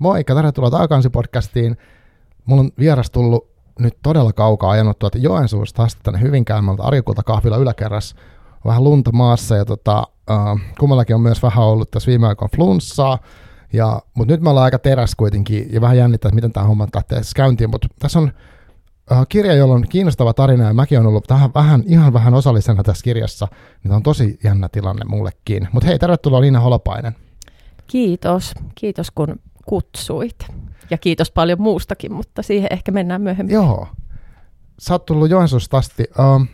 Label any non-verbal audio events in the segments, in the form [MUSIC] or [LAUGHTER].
Moikka, tervetuloa Taakansi-podcastiin. Mulla on vieras tullut nyt todella kaukaa ajanut tuolta Joensuusta asti tänne Hyvinkään, mä Arjukulta kahvilla yläkerras. Vähän lunta maassa ja tota, uh, kummallakin on myös vähän ollut tässä viime aikoina flunssaa. Ja, mutta nyt me ollaan aika teräs kuitenkin ja vähän jännittää, että miten tämä homma lähtee käyntiin. Mutta tässä on uh, kirja, jolla on kiinnostava tarina ja mäkin olen ollut tähän vähän, ihan vähän osallisena tässä kirjassa. Niin on tosi jännä tilanne mullekin. Mutta hei, tervetuloa Liina Holopainen. Kiitos. Kiitos kun kutsuit. Ja kiitos paljon muustakin, mutta siihen ehkä mennään myöhemmin. Joo. Sä oot tullut Joensuusta asti. Uh,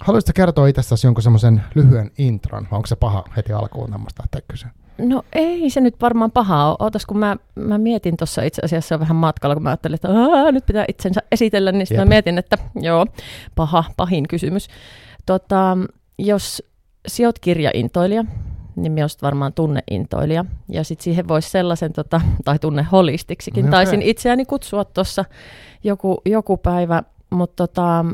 haluaisitko kertoa itsestäsi jonkun semmoisen lyhyen intron, vai onko se paha heti alkuun tämmöistä lähteä kysyä? No ei se nyt varmaan pahaa ole. Ootas, kun mä, mä mietin tuossa itse asiassa vähän matkalla, kun mä ajattelin, että nyt pitää itsensä esitellä, niin sitten mä mietin, että joo, paha, pahin kysymys. Tota, jos sä oot kirjaintoilija, niin myös varmaan tunneintoilija. Ja sitten siihen voisi sellaisen, tota, tai tunne holistiksikin. No, okay. Taisin itseäni kutsua tuossa joku, joku päivä, mutta tota,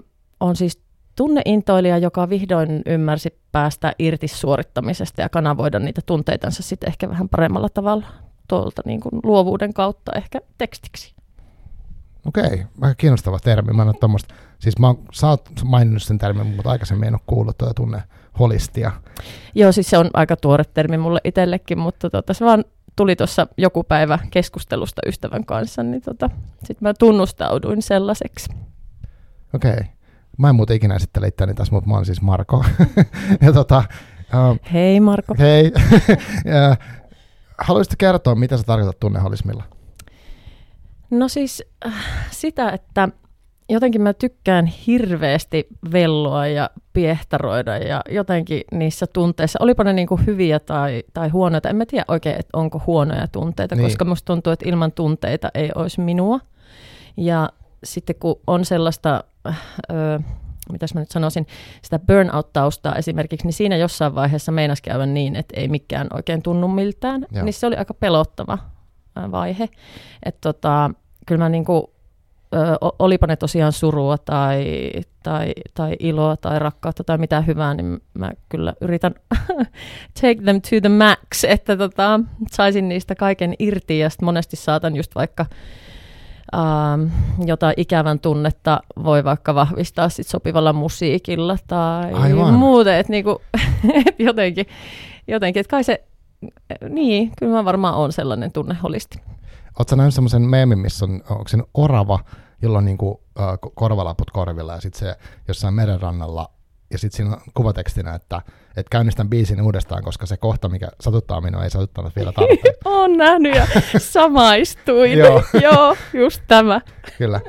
on siis tunneintoilija, joka vihdoin ymmärsi päästä irti suorittamisesta ja kanavoida niitä tunteitansa sitten ehkä vähän paremmalla tavalla tuolta niin kuin luovuuden kautta ehkä tekstiksi. Okei, aika kiinnostava termi. Mä en ole siis mä oon, sä oot maininnut sen termin, mutta aikaisemmin en ole kuullut tuota tunne holistia. Joo, siis se on aika tuore termi mulle itsellekin, mutta tota, se vaan tuli tuossa joku päivä keskustelusta ystävän kanssa, niin tota, sitten mä tunnustauduin sellaiseksi. Okei. Okay. Mä en muuten ikinä esittele itseäni tässä, mutta mä oon siis Marko. [LAUGHS] ja tota, uh, hei Marko. Hei. [LAUGHS] Haluaisitko kertoa, mitä sä tarkoitat tunneholismilla? No siis äh, sitä, että jotenkin mä tykkään hirveästi velloa ja piehtaroida ja jotenkin niissä tunteissa, olipa ne niinku hyviä tai, tai huonoita, en mä tiedä oikein, että onko huonoja tunteita, niin. koska musta tuntuu, että ilman tunteita ei olisi minua. Ja sitten kun on sellaista, öö, mitäs mä nyt sanoisin, sitä burnout-taustaa esimerkiksi, niin siinä jossain vaiheessa meinasi käydä niin, että ei mikään oikein tunnu miltään, Joo. niin se oli aika pelottava vaihe. Että tota, kyllä mä niinku ö, olipa ne tosiaan surua tai, tai, tai iloa tai rakkautta tai mitä hyvää, niin mä kyllä yritän [LAUGHS] take them to the max, että tota, saisin niistä kaiken irti ja sitten monesti saatan just vaikka ähm, jotain ikävän tunnetta voi vaikka vahvistaa sit sopivalla musiikilla tai Aivan. muuten, että niinku, [LAUGHS] et jotenkin, jotenkin, että kai se, niin, kyllä mä varmaan on sellainen tunneholisti. Oletko nähnyt semmoisen meemin, missä on, onko se orava, jolla on niinku, äh, korvalaput korvilla ja sitten se jossain merenrannalla ja sitten siinä on kuvatekstinä, että, että käynnistän biisin uudestaan, koska se kohta, mikä satuttaa minua, ei satuttanut [LAUGHS] vielä tarpeeksi. on nähnyt ja [LAUGHS] samaistuin. Joo. Joo, just tämä. Kyllä.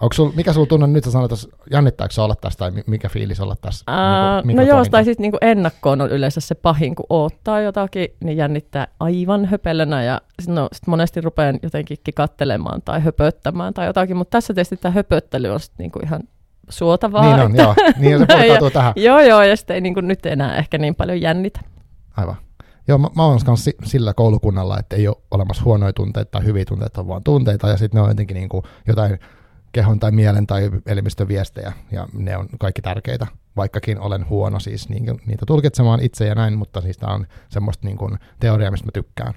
Onko sul, mikä sulla tunne nyt, sä sanoit, jännittääkö sä olla tässä tai mikä fiilis olla tässä? Uh, niin no joo, tai sitten niinku ennakkoon on yleensä se pahin, kun oottaa jotakin, niin jännittää aivan höpelönä ja no, sit monesti rupean jotenkin kattelemaan tai höpöttämään tai jotakin, mutta tässä tietysti tämä höpöttely on sit niinku ihan suotavaa. Niin on, että, joo. [LAUGHS] Niin se purkautuu tähän. Joo, joo, ja sitten ei niinku nyt enää ehkä niin paljon jännitä. Aivan. Joo, mä, mä olen myös sillä koulukunnalla, että ei ole olemassa huonoja tunteita tai hyviä tunteita, vaan tunteita, ja sitten ne on jotenkin niinku jotain kehon tai mielen tai elimistön viestejä, ja ne on kaikki tärkeitä, vaikkakin olen huono siis niin, niitä tulkitsemaan itse ja näin, mutta tämä on semmoista niin kuin teoriaa, mistä mä tykkään.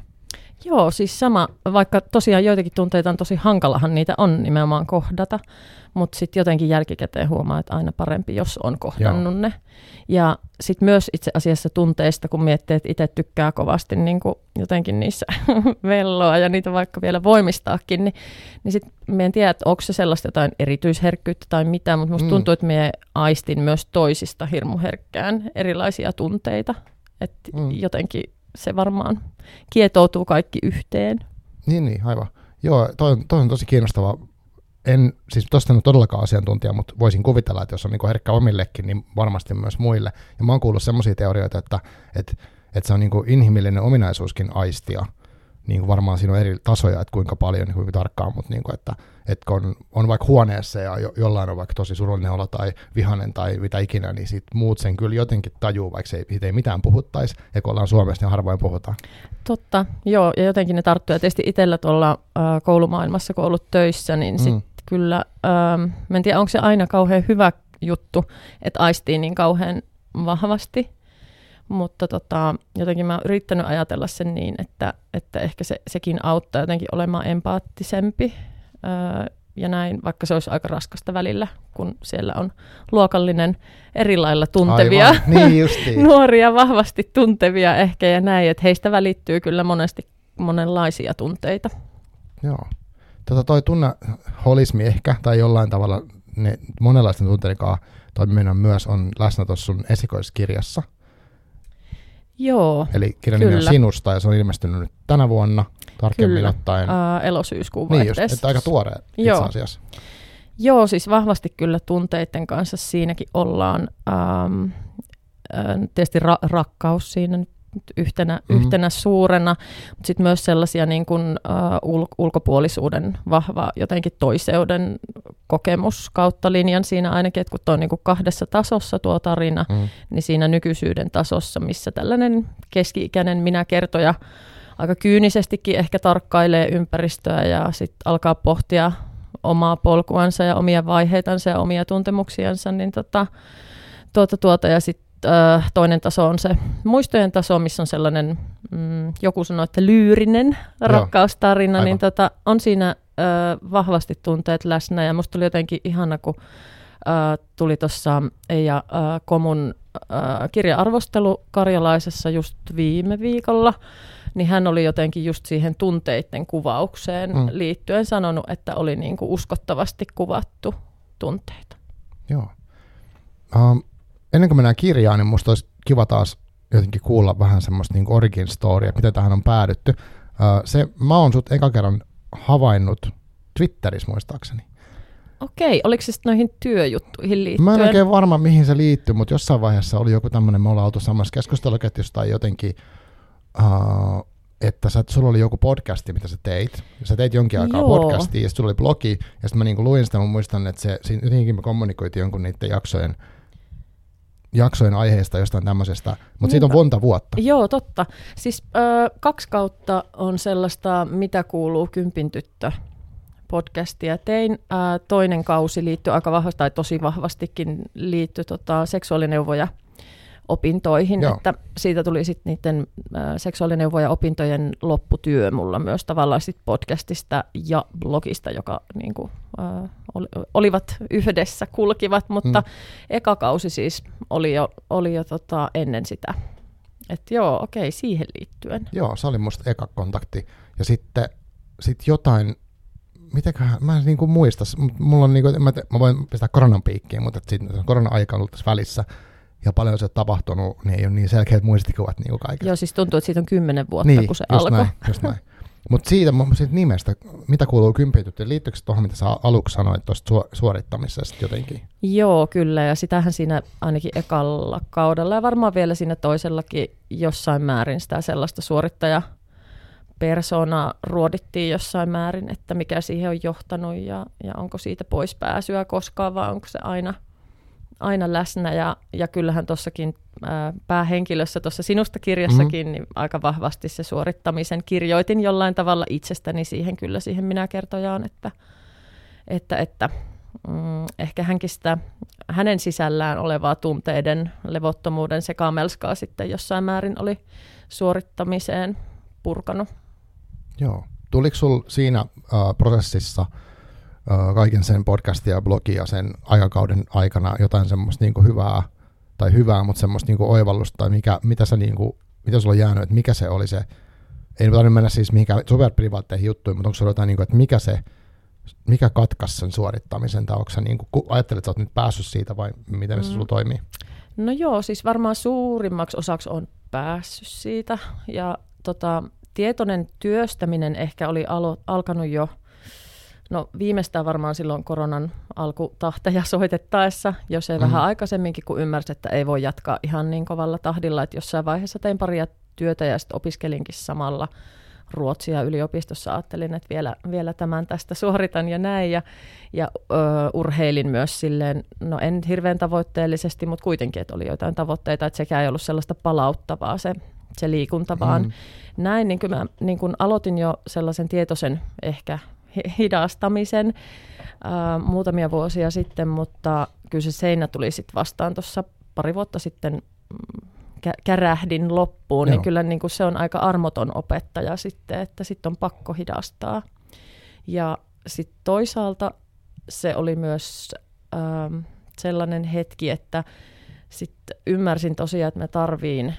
Joo, siis sama, vaikka tosiaan joitakin tunteita on tosi hankalahan niitä on nimenomaan kohdata, mutta sitten jotenkin jälkikäteen huomaa, että aina parempi, jos on kohdannut Joo. ne. Ja sitten myös itse asiassa tunteista, kun miettii, että itse tykkää kovasti niin kuin jotenkin niissä [LAUGHS] velloa ja niitä vaikka vielä voimistaakin, niin, niin sitten en tiedä, että onko se sellaista jotain erityisherkkyyttä tai mitä, mutta musta mm. tuntuu, että me aistin myös toisista hirmuherkkään erilaisia tunteita. Että mm. jotenkin se varmaan kietoutuu kaikki yhteen. Niin, niin, aivan. Joo, toi, toi on tosi kiinnostava. En, siis tosta en ole todellakaan asiantuntija, mutta voisin kuvitella, että jos on niin herkkä omillekin, niin varmasti myös muille. Ja mä oon kuullut sellaisia teorioita, että, että, että se on niin inhimillinen ominaisuuskin aistia – niin kuin varmaan siinä on eri tasoja, että kuinka paljon, niin kuinka tarkkaan, mutta niin kuin, että, että kun on, on vaikka huoneessa ja jo, jollain on vaikka tosi surullinen olo tai vihanen tai mitä ikinä, niin sit muut sen kyllä jotenkin tajuu, vaikka se ei, siitä ei mitään puhuttaisi, ja kun ollaan Suomessa, niin harvoin puhutaan. Totta, joo, ja jotenkin ne tarttuu, ja tietysti itsellä tuolla äh, koulumaailmassa, kun ollut töissä, niin sit mm. kyllä, äh, mä en tiedä, onko se aina kauhean hyvä juttu, että aistii niin kauhean vahvasti, mutta tota, jotenkin mä oon yrittänyt ajatella sen niin, että, että ehkä se, sekin auttaa jotenkin olemaan empaattisempi öö, ja näin, vaikka se olisi aika raskasta välillä, kun siellä on luokallinen eri lailla tuntevia Aivan, niin [LAUGHS] nuoria, vahvasti tuntevia ehkä ja näin, että heistä välittyy kyllä monesti monenlaisia tunteita. Joo. Tota toi tunne holismi ehkä, tai jollain tavalla ne monenlaisten tunteiden kanssa toimiminen myös on läsnä tuossa sun esikoiskirjassa. Joo, Eli kirjan nimi on Kyllä. Sinusta ja se on ilmestynyt nyt tänä vuonna, tarkemmin Kyllä. ottaen. uh, elosyyskuun niin just, että aika tuore itse Joo. asiassa. Joo, siis vahvasti kyllä tunteiden kanssa siinäkin ollaan. Ähm, äh, tietysti ra- rakkaus siinä nyt yhtenä, mm. yhtenä suurena, mutta sitten myös sellaisia niin kuin, äh, ul- ulkopuolisuuden vahva jotenkin toiseuden kokemus kautta linjan siinä ainakin, että kun tuo on niin kuin kahdessa tasossa tuo tarina, Mm. niin siinä nykyisyyden tasossa, missä tällainen keski-ikäinen minä-kertoja aika kyynisestikin ehkä tarkkailee ympäristöä ja sitten alkaa pohtia omaa polkuansa ja omia vaiheitansa ja omia tuntemuksiansa, niin tota, tuota, tuota, ja äh, toinen taso on se muistojen taso, missä on sellainen, mm, joku sanoi, että lyyrinen rakkaustarina, Aivan. niin tota, on siinä äh, vahvasti tunteet läsnä, ja musta tuli jotenkin ihana, kun äh, tuli tuossa Eija äh, Komun äh, kirja-arvostelu Karjalaisessa just viime viikolla, niin hän oli jotenkin just siihen tunteiden kuvaukseen Mm. liittyen sanonut, että oli niin kuin uskottavasti kuvattu tunteita. Joo. Um, ennen kuin mennään kirjaan, niin musta olisi kiva taas jotenkin kuulla vähän semmoista niin origin storya, miten tähän on päädytty. Se, mä oon sut eka kerran havainnut Twitterissä muistaakseni. Okei, oliko se sitten noihin työjuttuihin liittyen? Mä en oikein varma, mihin se liittyy, mutta jossain vaiheessa oli joku tämmöinen, me ollaan oltu samassa keskusteluketjussa tai jotenkin, uh, että sä, sulla oli joku podcasti, mitä sä teit. Sä teit jonkin aikaa Joo. podcastia ja sitten sulla oli blogi, ja sitten mä niinku luin sitä, mä muistan, että se, siinä jotenkin me kommunikoitiin jonkun niiden jaksojen, jaksojen aiheesta jostain tämmöisestä, mutta siitä on monta vuotta. Joo, totta. Siis ö, kaksi kautta on sellaista, mitä kuuluu Kympin tyttö podcastia tein. Ö, toinen kausi liittyy aika vahvasti, tai tosi vahvastikin liittyi tota, seksuaalineuvoja opintoihin, Joo. että siitä tuli sitten niiden seksuaalineuvoja opintojen lopputyö mulla myös tavallaan sit podcastista ja blogista, joka niinku, oli, olivat yhdessä, kulkivat, mutta Mm. eka kausi siis oli jo, oli jo tota, ennen sitä. Että joo, okei, siihen liittyen. Joo, se oli musta eka kontakti. Ja sitten sit jotain, mitäköhän, mä en niinku muista, mulla on niinku, mä, te, mä voin pistää koronan piikkiin, mutta sitten korona-aika on ollut tässä välissä ja paljon se on tapahtunut, niin ei ole niin selkeät muistikuvat niinku kaikesta. Joo, siis tuntuu, että siitä on kymmenen vuotta, niin, kun se just alkoi. näin, just näin. Mutta siitä, siitä nimestä, mitä kuuluu kympityttöön, liittyykö se tuohon, mitä sä aluksi sanoit tuosta su- suorittamisesta jotenkin? Joo, kyllä, ja sitähän siinä ainakin ekalla kaudella ja varmaan vielä siinä toisellakin jossain määrin sitä sellaista suorittaja persoonaa ruodittiin jossain määrin, että mikä siihen on johtanut ja, ja onko siitä pois pääsyä koskaan vai onko se aina, aina läsnä. Ja, ja kyllähän tuossakin päähenkilössä, tuossa sinusta kirjassakin, mm-hmm. niin aika vahvasti se suorittamisen kirjoitin jollain tavalla itsestäni siihen kyllä siihen minä kertojaan, että, että, että mm, ehkä hänkin sitä hänen sisällään olevaa tunteiden levottomuuden sekamelskaa sitten jossain määrin oli suorittamiseen purkanut. Joo. Tuliko sul siinä äh, prosessissa äh, kaiken sen podcastin ja blogin ja sen aikakauden aikana jotain semmoista niinku hyvää, tai hyvää, mutta semmoista niinku oivallusta, tai mikä, mitä, sä niinku, mitä sulla on jäänyt, että mikä se oli se, ei nyt mennä siis mihinkään superprivaatteihin juttuihin, mutta onko sulla jotain, niinku, että mikä se, mikä katkaisi sen suorittamisen, tai onko sä niinku, ku- ajattelet, että sä oot nyt päässyt siitä, vai miten mm. se sulla toimii? No joo, siis varmaan suurimmaksi osaksi on päässyt siitä. Ja tota, tietoinen työstäminen ehkä oli alo- alkanut jo, no viimeistään varmaan silloin koronan alkutahteja [LAUGHS] soitettaessa, jos ei mm. vähän aikaisemminkin, kun ymmärsi, että ei voi jatkaa ihan niin kovalla tahdilla, että jossain vaiheessa tein paria työtä ja sitten opiskelinkin samalla Ruotsia yliopistossa. Ajattelin, että vielä, vielä tämän tästä suoritan ja näin. Ja, ja ö, urheilin myös silleen, no en hirveän tavoitteellisesti, mutta kuitenkin, että oli jotain tavoitteita, että sekään ei ollut sellaista palauttavaa se, se liikunta, vaan Mm. näin, niin kyllä mä niin kun aloitin jo sellaisen tietoisen ehkä hidastamisen ää, muutamia vuosia sitten, mutta kyllä se seinä tuli sitten vastaan tuossa pari vuotta sitten, mm, kä- kärähdin loppuun, niin Joo. kyllä niin kuin se on aika armoton opettaja sitten, että sitten on pakko hidastaa. Ja sitten toisaalta se oli myös ähm, sellainen hetki, että sitten ymmärsin tosiaan, että mä tarviin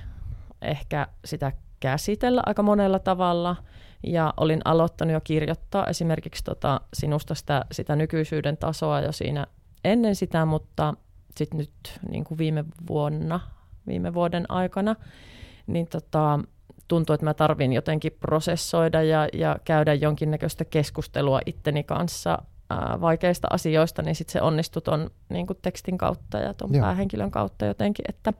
ehkä sitä käsitellä aika monella tavalla. Ja olin aloittanut jo kirjoittaa esimerkiksi tota sinusta sitä, sitä nykyisyyden tasoa jo siinä ennen sitä, mutta sitten nyt niin kuin viime vuonna, viime vuoden aikana, niin tota, tuntuu, että mä tarvin jotenkin prosessoida ja, ja käydä jonkinnäköistä keskustelua itteni kanssa ää, vaikeista asioista, niin sitten se onnistui ton niin kuin tekstin kautta ja ton Joo. päähenkilön kautta jotenkin, että,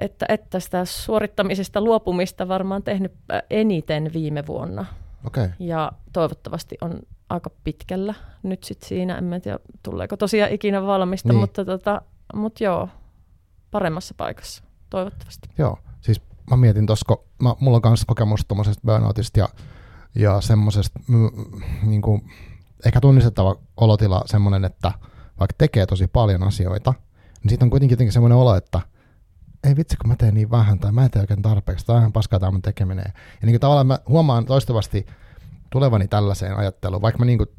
että, että sitä suorittamisesta luopumista varmaan tehnyt ää, eniten viime vuonna Okei. Okay. ja toivottavasti on aika pitkällä nyt sit siinä. En tiedä, tuleeko tosiaan ikinä valmista, Niin. mutta, tota, mutta joo, paremmassa paikassa, toivottavasti. Joo, siis mä mietin tuossa, kun mä, mulla on myös kokemus tuommoisesta burnoutista ja, ja semmoisesta, mm, niin kuin, ehkä tunnistettava olotila semmoinen, että vaikka tekee tosi paljon asioita, niin siitä on kuitenkin jotenkin semmoinen olo, että ei vitsi, kun mä teen niin vähän tai mä en tee oikein tarpeeksi, tai ihan paskaa tämä mun tekeminen. Ja niin kuin tavallaan mä huomaan toistuvasti tulevani tällaiseen ajatteluun, vaikka mä niin kuin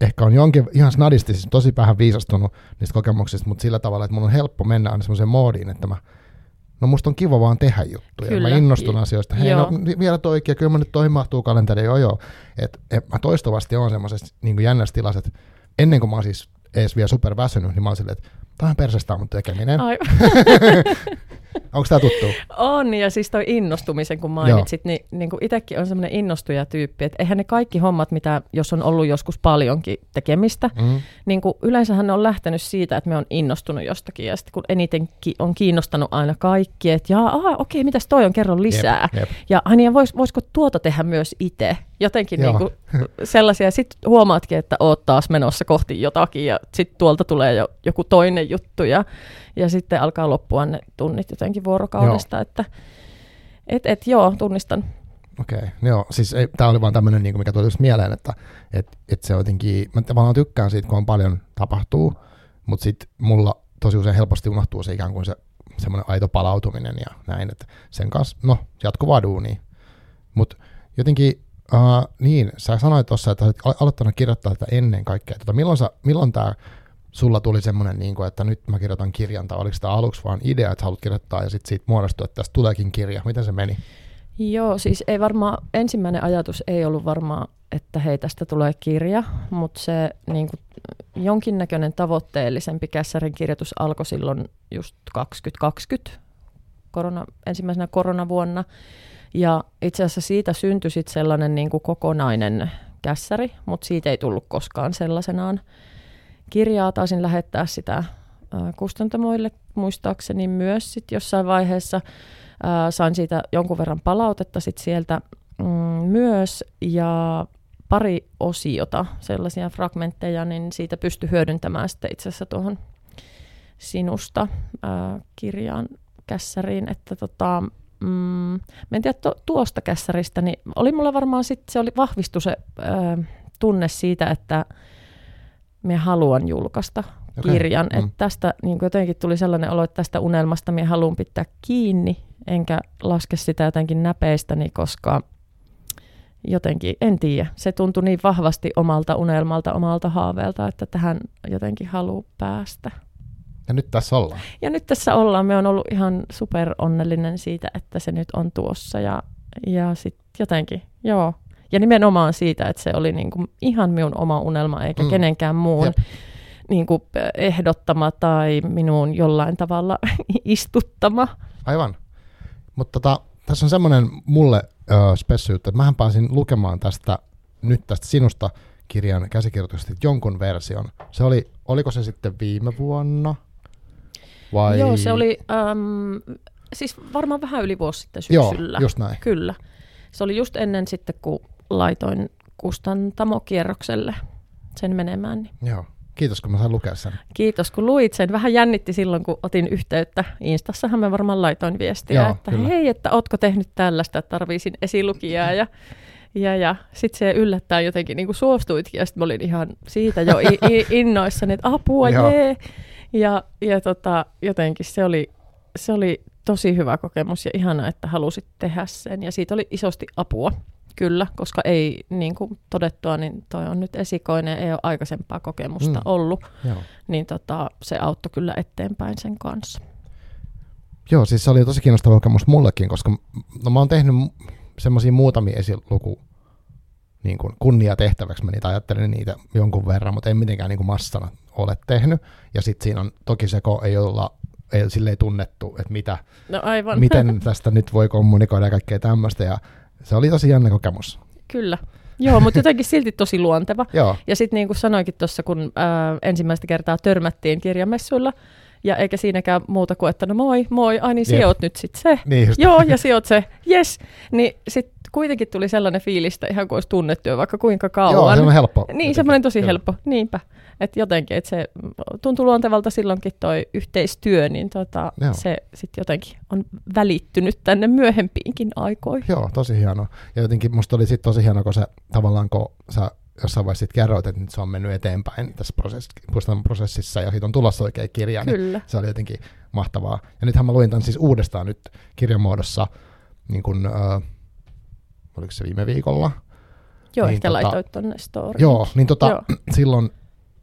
ehkä on jonkin ihan snadisti, siis tosi vähän viisastunut niistä kokemuksista, mutta sillä tavalla, että mun on helppo mennä aina semmoiseen moodiin, että mä no musta on kiva vaan tehdä juttuja. Kyllä. Mä innostun asioista. Hei, Joo. no vielä toikin, ja kyllä mä nyt toihin mahtuu kalenteri, joo joo. Et, et mä toistuvasti on semmoisessa niin jännässä tilassa, että ennen kuin mä oon siis edes vielä super väsynyt, niin mä oon silleen, että tähän persestä on mun tekeminen. [LAUGHS] Onko tää tuttu? On, ja siis toi innostumisen, kun mainitsit, niin, niin kuin itsekin on semmoinen innostujatyyppi, että eihän ne kaikki hommat, mitä jos on ollut joskus paljonkin tekemistä, Mm. niin kuin yleensähän ne on lähtenyt siitä, että me on innostunut jostakin, ja sitten kun eniten ki- on kiinnostanut aina kaikki, että jaa, aha, okei, mitäs toi on, kerro lisää. Jep, jep. Ja ai niin, vois, voisiko tuota tehdä myös itse? Jotenkin Joo. niin kuin [LAUGHS] sellaisia. Sitten huomaatkin, että oot taas menossa kohti jotakin ja sitten tuolta tulee jo joku toinen juttu ja, sitten alkaa loppua ne tunnit jotenkin vuorokaudesta. Että et, et, joo, tunnistan. Okei, okay. joo, siis tämä oli vaan tämmöinen, niin mikä tuli mieleen, että et, et se jotenkin, mä tavallaan tykkään siitä, kun on paljon tapahtuu, mutta sitten mulla tosi usein helposti unohtuu se ikään kuin se semmoinen aito palautuminen ja näin, että sen kanssa, no, jatkuvaa duunia. Mutta jotenkin, uh, niin, sä sanoit tuossa, että olet al- aloittanut kirjoittaa tätä ennen kaikkea. Tota, milloin, sä, milloin tämä sulla tuli semmoinen, niin kuin, että nyt mä kirjoitan kirjan, tai oliko tämä aluksi vaan idea, että haluat kirjoittaa, ja sitten siitä muodostui, että tästä tuleekin kirja. Miten se meni? Joo, siis ei varmaan, ensimmäinen ajatus ei ollut varmaan, että hei tästä tulee kirja, mutta se niin kuin, jonkinnäköinen tavoitteellisempi kässärin kirjoitus alkoi silloin just 2020, korona, ensimmäisenä koronavuonna. Ja itse asiassa siitä syntyi sit sellainen niin kuin kokonainen kässäri, mutta siitä ei tullut koskaan sellaisenaan kirjaa. Taisin lähettää sitä kustantamoille muistaakseni myös sit jossain vaiheessa. Ää, sain siitä jonkun verran palautetta sit sieltä mm, myös ja pari osiota, sellaisia fragmentteja, niin siitä pystyi hyödyntämään sitten itse asiassa tuohon sinusta ää, kirjaan kässäriin, että tota, mm, en tiedä to, tuosta kässäristä, niin oli mulla varmaan sitten, se oli vahvistu se ää, tunne siitä, että me haluan julkaista Okei, kirjan. mm. Että tästä niin jotenkin tuli sellainen olo, että tästä unelmasta minä haluan pitää kiinni, enkä laske sitä jotenkin näpeistäni, koska jotenkin, en tiedä, se tuntui niin vahvasti omalta unelmalta, omalta haaveelta, että tähän jotenkin haluaa päästä. Ja nyt tässä ollaan. Ja nyt tässä ollaan, me on ollut ihan super onnellinen siitä, että se nyt on tuossa ja, ja sitten jotenkin, joo. Ja nimenomaan siitä, että se oli niinku ihan minun oma unelma, eikä Mm. kenenkään muun Jep. niinku ehdottama tai minun jollain tavalla [LAUGHS] istuttama. Aivan. Mutta tota, tässä on semmoinen mulle ö, spessu juttu, että mähän pääsin lukemaan tästä nyt tästä sinusta kirjan käsikirjoituksesta jonkun version. Se oli, oliko se sitten viime vuonna? Vai? Joo, se oli äm, siis varmaan vähän yli vuosi sitten Joo, syksyllä. just näin. Kyllä. Se oli just ennen sitten, kun laitoin kustantamokierrokselle sen menemään. Niin Joo. Kiitos, kun mä sain lukea sen. Kiitos, kun luit sen. Vähän jännitti silloin, kun otin yhteyttä. Instassahan mä varmaan laitoin viestiä, Joo, että kyllä. hei, että ootko tehnyt tällaista, että tarviisin esilukijaa. Ja, ja, ja sitten se yllättäen jotenkin niin kuin suostuitkin, ja sitten mä olin ihan siitä jo i- i- innoissani, että apua, Joo. jee. Ja, ja tota, jotenkin se oli, se oli tosi hyvä kokemus ja ihana, että halusit tehdä sen. Ja siitä oli isosti apua, kyllä, koska ei niin kuin todettua, niin toi on nyt esikoinen, ei ole aikaisempaa kokemusta mm. ollut. Joo. Niin tota, se auttoi kyllä eteenpäin sen kanssa. Joo, siis se oli tosi kiinnostava kokemus mullekin, koska no, mä oon tehnyt semmoisia muutamia esiluku niin kuin kunniatehtäväksi, mä niitä ajattelin niitä jonkun verran, mutta en mitenkään niin kuin massana ole tehnyt. Ja sitten siinä on, toki se ei olla ei silleen tunnettu, että mitä, no aivan. miten [LAUGHS] tästä nyt voi kommunikoida ja kaikkea tämmöistä. Ja se oli tosi jännä kokemus. Kyllä. Joo, mutta jotenkin silti tosi luonteva. [LAUGHS] Joo. Ja sitten niin kuin sanoinkin tuossa, kun ää, ensimmäistä kertaa törmättiin kirjamessuilla, ja eikä siinäkään muuta kuin, että no moi, moi, ai niin sijoit nyt sitten se. Niin Joo, ja sijoit se, yes. Niin sitten kuitenkin tuli sellainen fiilistä ihan kuin olisi tunnettu jo vaikka kuinka kauan. Joo, se on helppo. Niin, jotenkin. semmoinen tosi Joo. helppo, niinpä. Että jotenkin, että se tuntuu luontevalta silloinkin toi yhteistyö, niin tota, se sitten jotenkin on välittynyt tänne myöhempiinkin aikoihin. Joo, tosi hienoa. Ja jotenkin musta oli sitten tosi hienoa, kun se tavallaan, kun sä jossain vaiheessa kerroit, että nyt se on mennyt eteenpäin tässä prosessissa ja siitä on tulossa oikein kirja, niin Kyllä. niin se oli jotenkin mahtavaa. Ja nythän mä luin tämän siis uudestaan nyt kirjamuodossa, niin kuin, äh, oliko se viime viikolla? Joo, niin, ehkä tota, laitoit tonne storyin. Joo, niin tota, joo. [CLEARS THROAT] silloin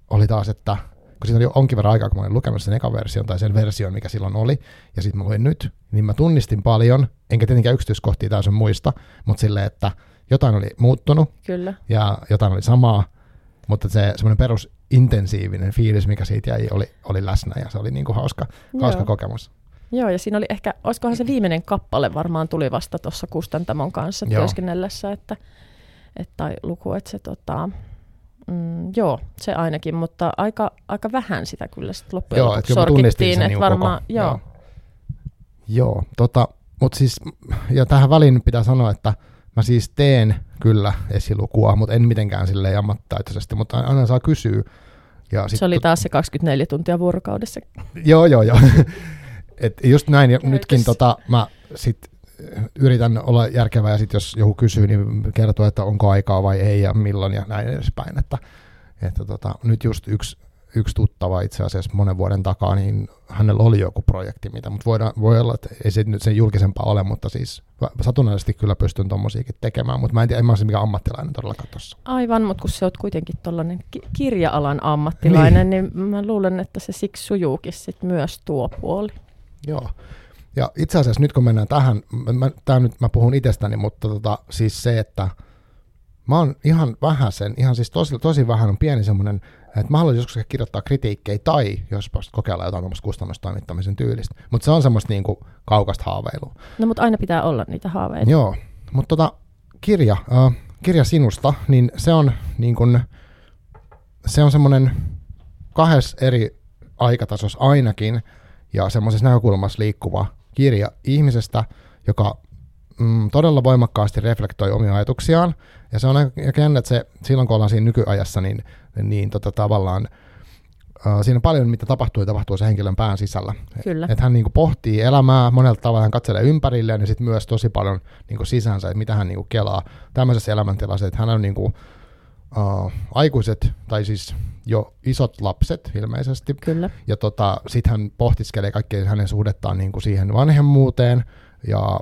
oli taas, että kun siitä oli onkin verran aikaa, kun mä olin lukenut sen eka version tai sen version, mikä silloin oli, ja sitten mä luin nyt, niin mä tunnistin paljon, enkä tietenkään yksityiskohtia täysin muista, mutta silleen, että jotain oli muuttunut Kyllä. ja jotain oli samaa, mutta se semmoinen perus intensiivinen fiilis, mikä siitä jäi, oli, oli läsnä ja se oli niin kuin hauska, hauska kokemus. Joo, ja siinä oli ehkä, olisikohan se viimeinen kappale varmaan tuli vasta tuossa kustantamon kanssa joo. työskennellessä, että, että, tai luku, että se tota, Mm, joo, se ainakin, mutta aika, aika vähän sitä kyllä sitten loppujen joo, lopuksi sorkittiin. Että varmaan, koko, joo. joo. Joo, tota, mutta siis, ja tähän väliin pitää sanoa, että mä siis teen kyllä esilukua, mutta en mitenkään sille ammattaitoisesti, mutta aina saa kysyä. Ja sit se oli taas se 24 tuntia vuorokaudessa. joo, joo, joo. [LAUGHS] Et just näin, ja nytkin tota, mä sit yritän olla järkevä ja sitten jos joku kysyy, niin kertoo, että onko aikaa vai ei ja milloin ja näin edespäin. Että, että tota, nyt just yksi, yksi tuttava itse asiassa monen vuoden takaa, niin hänellä oli joku projekti, mitä, mutta voidaan, voi olla, että ei se nyt sen julkisempaa ole, mutta siis satunnaisesti kyllä pystyn tuommoisiakin tekemään, mutta mä en tiedä, en mä ole mikä ammattilainen todellakaan tuossa. Aivan, mutta kun sä oot kuitenkin tuollainen ki- kirja-alan ammattilainen, niin. niin mä luulen, että se siksi sujuukin sit myös tuo puoli. Joo. Ja itse asiassa nyt kun mennään tähän, mä, tää nyt mä puhun itsestäni, mutta tota, siis se, että mä oon ihan vähän sen, ihan siis tosi, tosi vähän on pieni semmoinen, että mä haluaisin joskus kirjoittaa kritiikkejä tai jospa kokeilla jotain tämmöistä kustannustoimittamisen tyylistä. Mutta se on semmoista niinku kaukasta haaveilua. No mutta aina pitää olla niitä haaveita. Joo, mutta tota, kirja, äh, kirja sinusta, niin se on niin kun, se on semmoinen kahdessa eri aikatasossa ainakin ja semmoisessa näkökulmassa liikkuva kirja ihmisestä, joka mm, todella voimakkaasti reflektoi omia ajatuksiaan. Ja se on aika jännä, että se, silloin kun ollaan siinä nykyajassa, niin, niin tota, tavallaan uh, siinä on paljon, mitä tapahtuu ja tapahtuu se henkilön pään sisällä. Kyllä. Että hän niin kuin, pohtii elämää monella tavalla, hän katselee ympärilleen ja sitten myös tosi paljon niin kuin, sisänsä, että mitä hän niin kuin, kelaa tämmöisessä elämäntilassa, että hän on niin kuin, uh, aikuiset, tai siis jo isot lapset ilmeisesti. Kyllä. Ja tota, sitten hän pohtiskelee kaikkea hänen suhdettaan niin kuin siihen vanhemmuuteen ja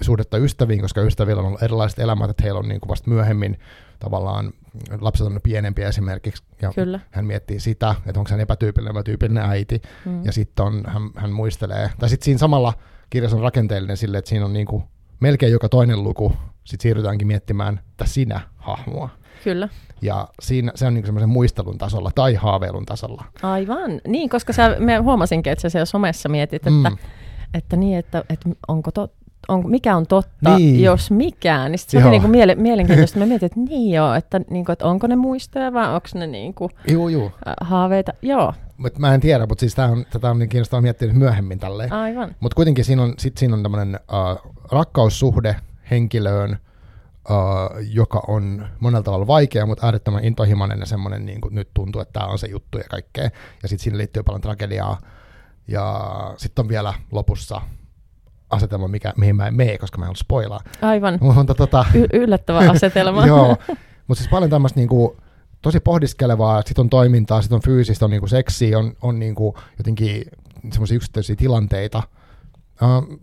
suhdetta ystäviin, koska ystävillä on ollut erilaiset elämät, että heillä on niin kuin vasta myöhemmin tavallaan lapset on pienempiä esimerkiksi, ja Kyllä. hän miettii sitä, että onko hän epätyypillinen, epätyypillinen äiti, mm. ja sitten hän, hän muistelee, tai sitten siinä samalla kirjassa on rakenteellinen sille, että siinä on niin kuin melkein joka toinen luku, sitten siirrytäänkin miettimään että sinä hahmoa. Kyllä. Ja siinä, se on niin semmoisen muistelun tasolla tai haaveilun tasolla. Aivan. Niin, koska sä, me huomasinkin, että sä siellä somessa mietit, että, mm. että, niin, että, että onko to, on, mikä on totta, niin. jos mikään. Niin se oli niin kuin miele, mielenkiintoista. Mä mietin, että niin joo, että, niin kuin, että onko ne muistoja vai onko ne niin kuin, joo, joo. haaveita. Joo. Mut mä en tiedä, mutta siis on, tätä on niin kiinnostavaa miettiä myöhemmin tälleen. Aivan. Mutta kuitenkin siinä on, sit siinä on tämmöinen uh, rakkaussuhde henkilöön, uh, joka on monella tavalla vaikea, mutta äärettömän intohimoinen ja semmoinen, niin kuin nyt tuntuu, että tämä on se juttu ja kaikkea. Ja sitten siinä liittyy paljon tragediaa. Ja sitten on vielä lopussa asetelma, mikä, mihin mä en mene, koska mä en halua spoilaa. Aivan. Mutta, tota, y- yllättävä [LAUGHS] asetelma. joo, [LAUGHS] mutta siis paljon tämmöistä niinku, tosi pohdiskelevaa, sitten on toimintaa, sitten on fyysistä, on niinku seksiä, on, on niinku jotenkin semmoisia yksittäisiä tilanteita, Uh,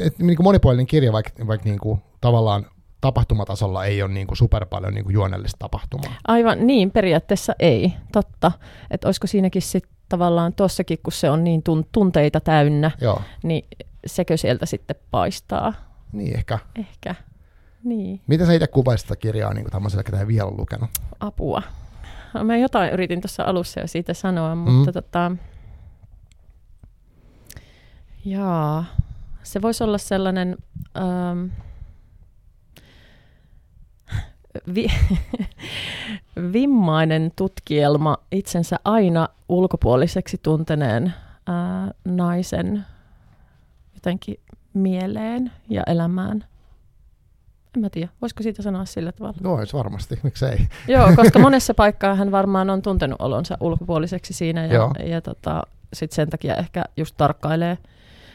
et, niin kuin monipuolinen kirja, vaikka, vaikka niin kuin, tavallaan tapahtumatasolla ei ole niin kuin super paljon niin kuin juonellista tapahtumaa. Aivan niin, periaatteessa ei, totta. Että olisiko siinäkin sitten tavallaan tuossakin, kun se on niin tunteita täynnä, Joo. niin sekö sieltä sitten paistaa? Niin ehkä. Ehkä, niin. Miten sä itse kuvaisit sitä kirjaa niin kuin tämmöiselle, ketä ei vielä ole lukenut? Apua. Mä jotain yritin tuossa alussa jo siitä sanoa, mutta mm. tota, jaa, se voisi olla sellainen ähm, vi, vimmainen tutkielma itsensä aina ulkopuoliseksi tunteneen ää, naisen jotenkin mieleen ja elämään. En mä tiedä, voisiko siitä sanoa sillä tavalla? No, olisi varmasti, miksei. Joo, koska [LAUGHS] monessa paikkaa hän varmaan on tuntenut olonsa ulkopuoliseksi siinä ja, ja, ja tota, sit sen takia ehkä just tarkkailee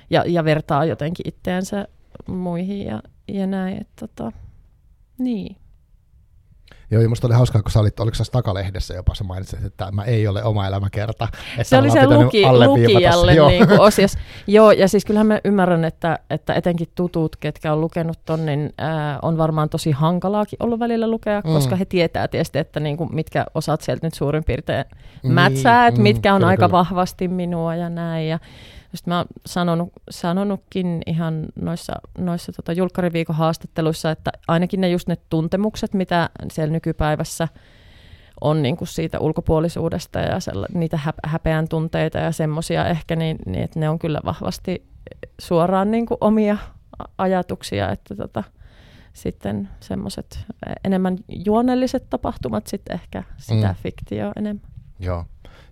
ja, ja vertaa jotenkin itteensä muihin ja, ja näin. Että, tota, niin. Joo, ja musta oli hauskaa, kun sä olit, oliko sä takalehdessä jopa, sä mainitsit, että tämä ei ole oma elämäkerta. Että se oli se luki, lukijalle niin kuin osias. [LAUGHS] Joo, ja siis kyllähän mä ymmärrän, että, että etenkin tutut, ketkä on lukenut ton, niin äh, on varmaan tosi hankalaakin ollut välillä lukea, mm. koska he tietää tietysti, että niin kuin, mitkä osat sieltä nyt suurin piirtein niin, mätsää, että mm, mitkä on kyllä, aika kyllä. vahvasti minua ja näin. Ja, just mä oon sanonut, sanonutkin ihan noissa, noissa tota julkkariviikon haastatteluissa, että ainakin ne just ne tuntemukset, mitä siellä nykypäivässä on niin kuin siitä ulkopuolisuudesta ja sella, niitä hä, häpeän tunteita ja semmoisia ehkä, niin, niin että ne on kyllä vahvasti suoraan niin kuin omia ajatuksia, että tota, sitten semmoiset enemmän juonelliset tapahtumat sitten ehkä sitä mm. fiktioa enemmän. Joo.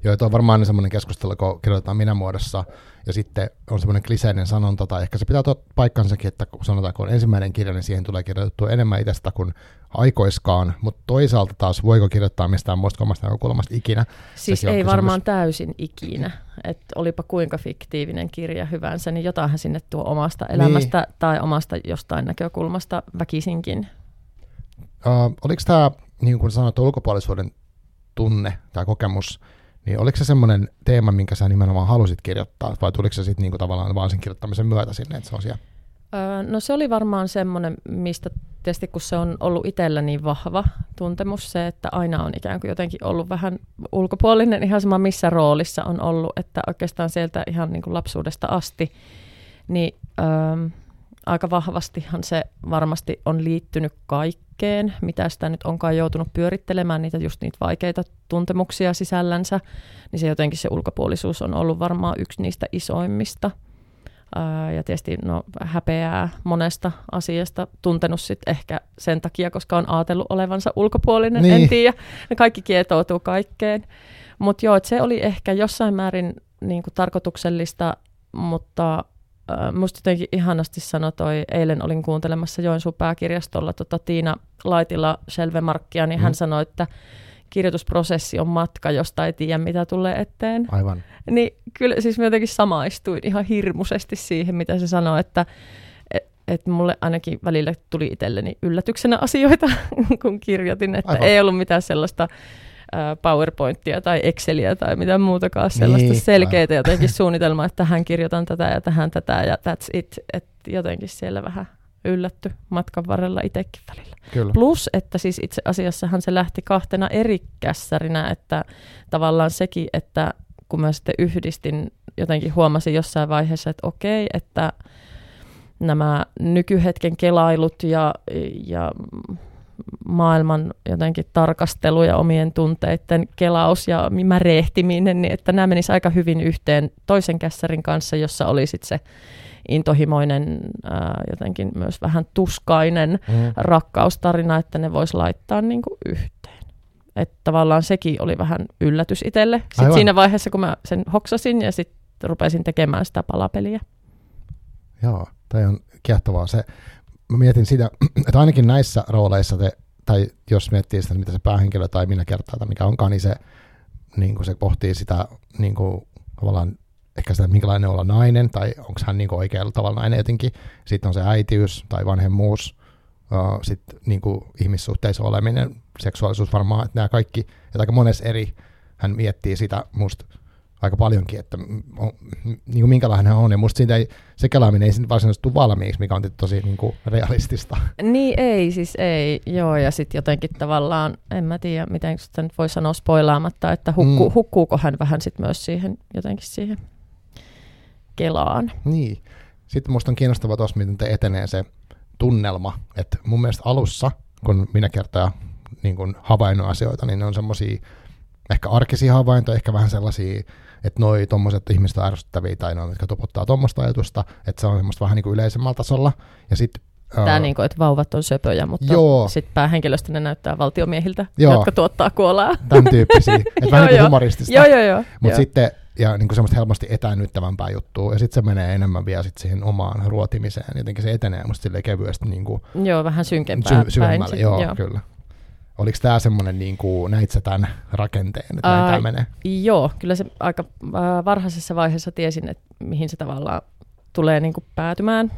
Joo, tuo on varmaan semmoinen keskustelu, kun kirjoitetaan minä muodossa, ja sitten on semmoinen kliseinen sanonta, tai ehkä se pitää ottaa paikkansakin, että kun sanotaan, kun on ensimmäinen kirja, niin siihen tulee kirjoitettua enemmän itsestä kuin aikoiskaan, mutta toisaalta taas voiko kirjoittaa mistään muista omasta näkökulmasta ikinä. Siis ei varmaan täysin ikinä, että olipa kuinka fiktiivinen kirja hyvänsä, niin jotainhan sinne tuo omasta elämästä niin. tai omasta jostain näkökulmasta väkisinkin. Uh, oliko tämä, niin kuin sanoit, ulkopuolisuuden tunne tai kokemus, niin oliko se semmoinen teema, minkä sä nimenomaan halusit kirjoittaa, vai tuliko se sitten niinku tavallaan vaan sen kirjoittamisen myötä sinne, että se on siellä? Öö, no se oli varmaan semmoinen, mistä tietysti kun se on ollut itsellä niin vahva tuntemus, se, että aina on ikään kuin jotenkin ollut vähän ulkopuolinen, ihan sama missä roolissa on ollut, että oikeastaan sieltä ihan niin kuin lapsuudesta asti, niin öö, aika vahvastihan se varmasti on liittynyt kaikkeen, mitä sitä nyt onkaan joutunut pyörittelemään, niitä just niitä vaikeita tuntemuksia sisällänsä, niin se jotenkin se ulkopuolisuus on ollut varmaan yksi niistä isoimmista. ja tietysti no, häpeää monesta asiasta, tuntenut sitten ehkä sen takia, koska on ajatellut olevansa ulkopuolinen, niin. en tiedä. Ne kaikki kietoutuu kaikkeen. Mutta joo, se oli ehkä jossain määrin niin kuin tarkoituksellista, mutta musta jotenkin ihanasti sanoi toi, eilen olin kuuntelemassa Joensuun pääkirjastolla tota Tiina Laitila Selvemarkkia, niin mm. hän sanoi, että kirjoitusprosessi on matka, josta ei tiedä, mitä tulee eteen. Aivan. Niin kyllä siis mä jotenkin samaistuin ihan hirmuisesti siihen, mitä se sanoi, että et, et mulle ainakin välillä tuli itselleni yllätyksenä asioita, [LAUGHS] kun kirjoitin, että Aivan. ei ollut mitään sellaista PowerPointia tai Exceliä tai mitä muutakaan sellaista niin, selkeää jotenkin suunnitelmaa, että tähän kirjoitan tätä ja tähän tätä ja that's it. Että jotenkin siellä vähän yllätty matkan varrella itsekin välillä. Kyllä. Plus, että siis itse asiassahan se lähti kahtena eri kässärinä, että tavallaan sekin, että kun mä sitten yhdistin, jotenkin huomasin jossain vaiheessa, että okei, että nämä nykyhetken kelailut ja, ja maailman jotenkin tarkastelu ja omien tunteiden kelaus ja märehtiminen, niin että nämä menisivät aika hyvin yhteen toisen kässärin kanssa, jossa oli sitten se intohimoinen, ää, jotenkin myös vähän tuskainen mm. rakkaustarina, että ne voisi laittaa niin kuin yhteen. Että tavallaan sekin oli vähän yllätys itselle. Sitten siinä vaiheessa, kun mä sen hoksasin ja sitten rupesin tekemään sitä palapeliä. Joo, tämä on kiehtovaa. Se, mä mietin sitä, [CLEARS THROAT] että ainakin näissä rooleissa te, tai jos miettii sitä, mitä se päähenkilö tai minä kertaa tai mikä onkaan, niin se, niin kuin se pohtii sitä niin kuin, tavallaan ehkä sitä, minkälainen olla nainen, tai onko hän niin kuin oikealla tavalla nainen jotenkin. Sitten on se äitiys tai vanhemmuus, sitten niin kuin ihmissuhteissa oleminen, seksuaalisuus varmaan, että nämä kaikki, että aika monessa eri hän miettii sitä musta aika paljonkin, että on, niin kuin minkälainen hän on, ja musta siitä ei, se kelaaminen ei varsinaisesti tule valmiiksi, mikä on tosi niin kuin realistista. Niin ei, siis ei, joo, ja sitten jotenkin tavallaan, en mä tiedä, miten sitä nyt voi sanoa spoilaamatta, että hukku, mm. hukkuuko hän vähän sitten myös siihen, jotenkin siihen kelaan. Niin, sitten musta on kiinnostavaa tuossa, miten te etenee se tunnelma, että mun mielestä alussa, kun minä kertaa niin kun havainnut asioita, niin ne on semmoisia ehkä arkisia havaintoja, ehkä vähän sellaisia, että noi tuommoiset ihmiset on ärsyttäviä tai ne jotka topottaa tuommoista ajatusta, että se on semmoista vähän niin kuin yleisemmällä tasolla. Ja sit, Tämä niin kuin, että vauvat on söpöjä, mutta sitten päähenkilöstö ne näyttää valtiomiehiltä, joo, jotka tuottaa kuolaa. Tämän tyyppisiä, [LAUGHS] että vähän niin kuin humoristista. Joo, joo, joo. Mutta sitten ja niin kuin semmoista helposti etäännyttävämpää juttua, ja sitten se menee enemmän vielä sit siihen omaan ruotimiseen, jotenkin se etenee musta kevyesti niin kuin Joo, vähän synkempää sy- syvemmälle, päin. joo, joo, kyllä. Oliko tämä semmoinen, niin kuin, näit sä tämän rakenteen, että näin tämä menee? Joo, kyllä se aika äh, varhaisessa vaiheessa tiesin, että mihin se tavallaan tulee niin kuin päätymään.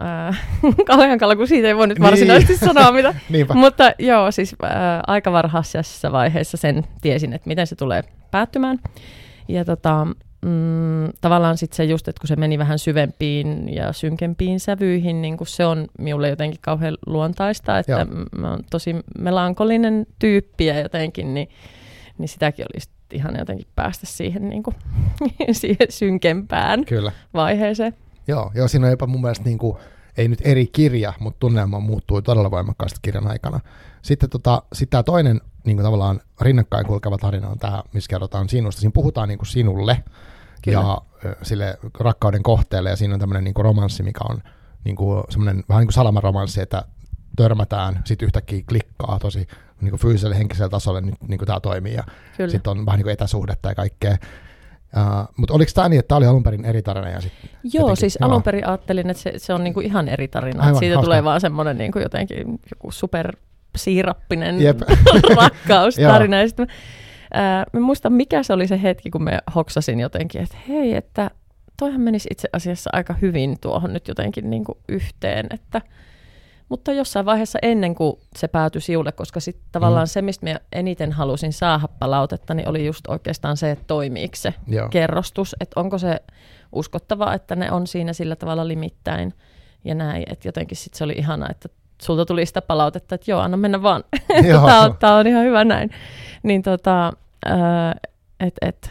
Äh, [LAUGHS] kauhean kalla, kun siitä ei voi nyt niin. varsinaisesti niin. [LAUGHS] sanoa mitä. Mutta joo, siis äh, aika varhaisessa vaiheessa sen tiesin, että miten se tulee päättymään. Ja tota, mm, tavallaan sitten se just, että kun se meni vähän syvempiin ja synkempiin sävyihin, niin kun se on minulle jotenkin kauhean luontaista, että Joo. mä oon tosi melankolinen tyyppi ja jotenkin, niin, niin sitäkin olisi ihan jotenkin päästä siihen, niin kuin, [LAUGHS] siihen synkempään Kyllä. vaiheeseen. Joo, joo, siinä on jopa mun mielestä niin kuin, ei nyt eri kirja, mutta tunnelma muuttui todella voimakkaasti kirjan aikana. Sitten tota, sit tämä toinen niin kuin tavallaan rinnakkain kulkeva tarina on tämä, missä kerrotaan sinusta. Siinä puhutaan niin kuin sinulle Kyllä. ja sille rakkauden kohteelle, ja siinä on tämmöinen niin kuin romanssi, mikä on niin kuin semmoinen vähän niin kuin salamaromanssi, että törmätään, sitten yhtäkkiä klikkaa tosi niin kuin fyysiselle henkiselle tasolle, nyt niin kuin tämä toimii, ja sitten on vähän niin kuin etäsuhdetta ja kaikkea. Uh, mutta oliko tämä niin, että tämä oli alun perin eri tarina? Ja sit Joo, jotenkin, siis alun perin ajattelin, että se, se on niinku ihan eri tarina. Aivan, siitä hauska. tulee vaan semmoinen niinku jotenkin joku super siirappinen Jep. [LAUGHS] [LAUGHS] rakkaustarina. ja sitten ää, mä muistan, mikä se oli se hetki, kun me hoksasin jotenkin, että hei, että toihan menisi itse asiassa aika hyvin tuohon nyt jotenkin niin kuin yhteen, että mutta jossain vaiheessa ennen kuin se päätyi siulle, koska sitten tavallaan mm. se, mistä mä eniten halusin saada palautetta, niin oli just oikeastaan se, että toimiiko se Joo. kerrostus, että onko se uskottavaa, että ne on siinä sillä tavalla limittäin ja näin, että jotenkin sitten se oli ihana, että sulta tuli sitä palautetta, että joo, anna mennä vaan, [LAUGHS] tämä, on, tämä on ihan hyvä näin. Niin tota, että et,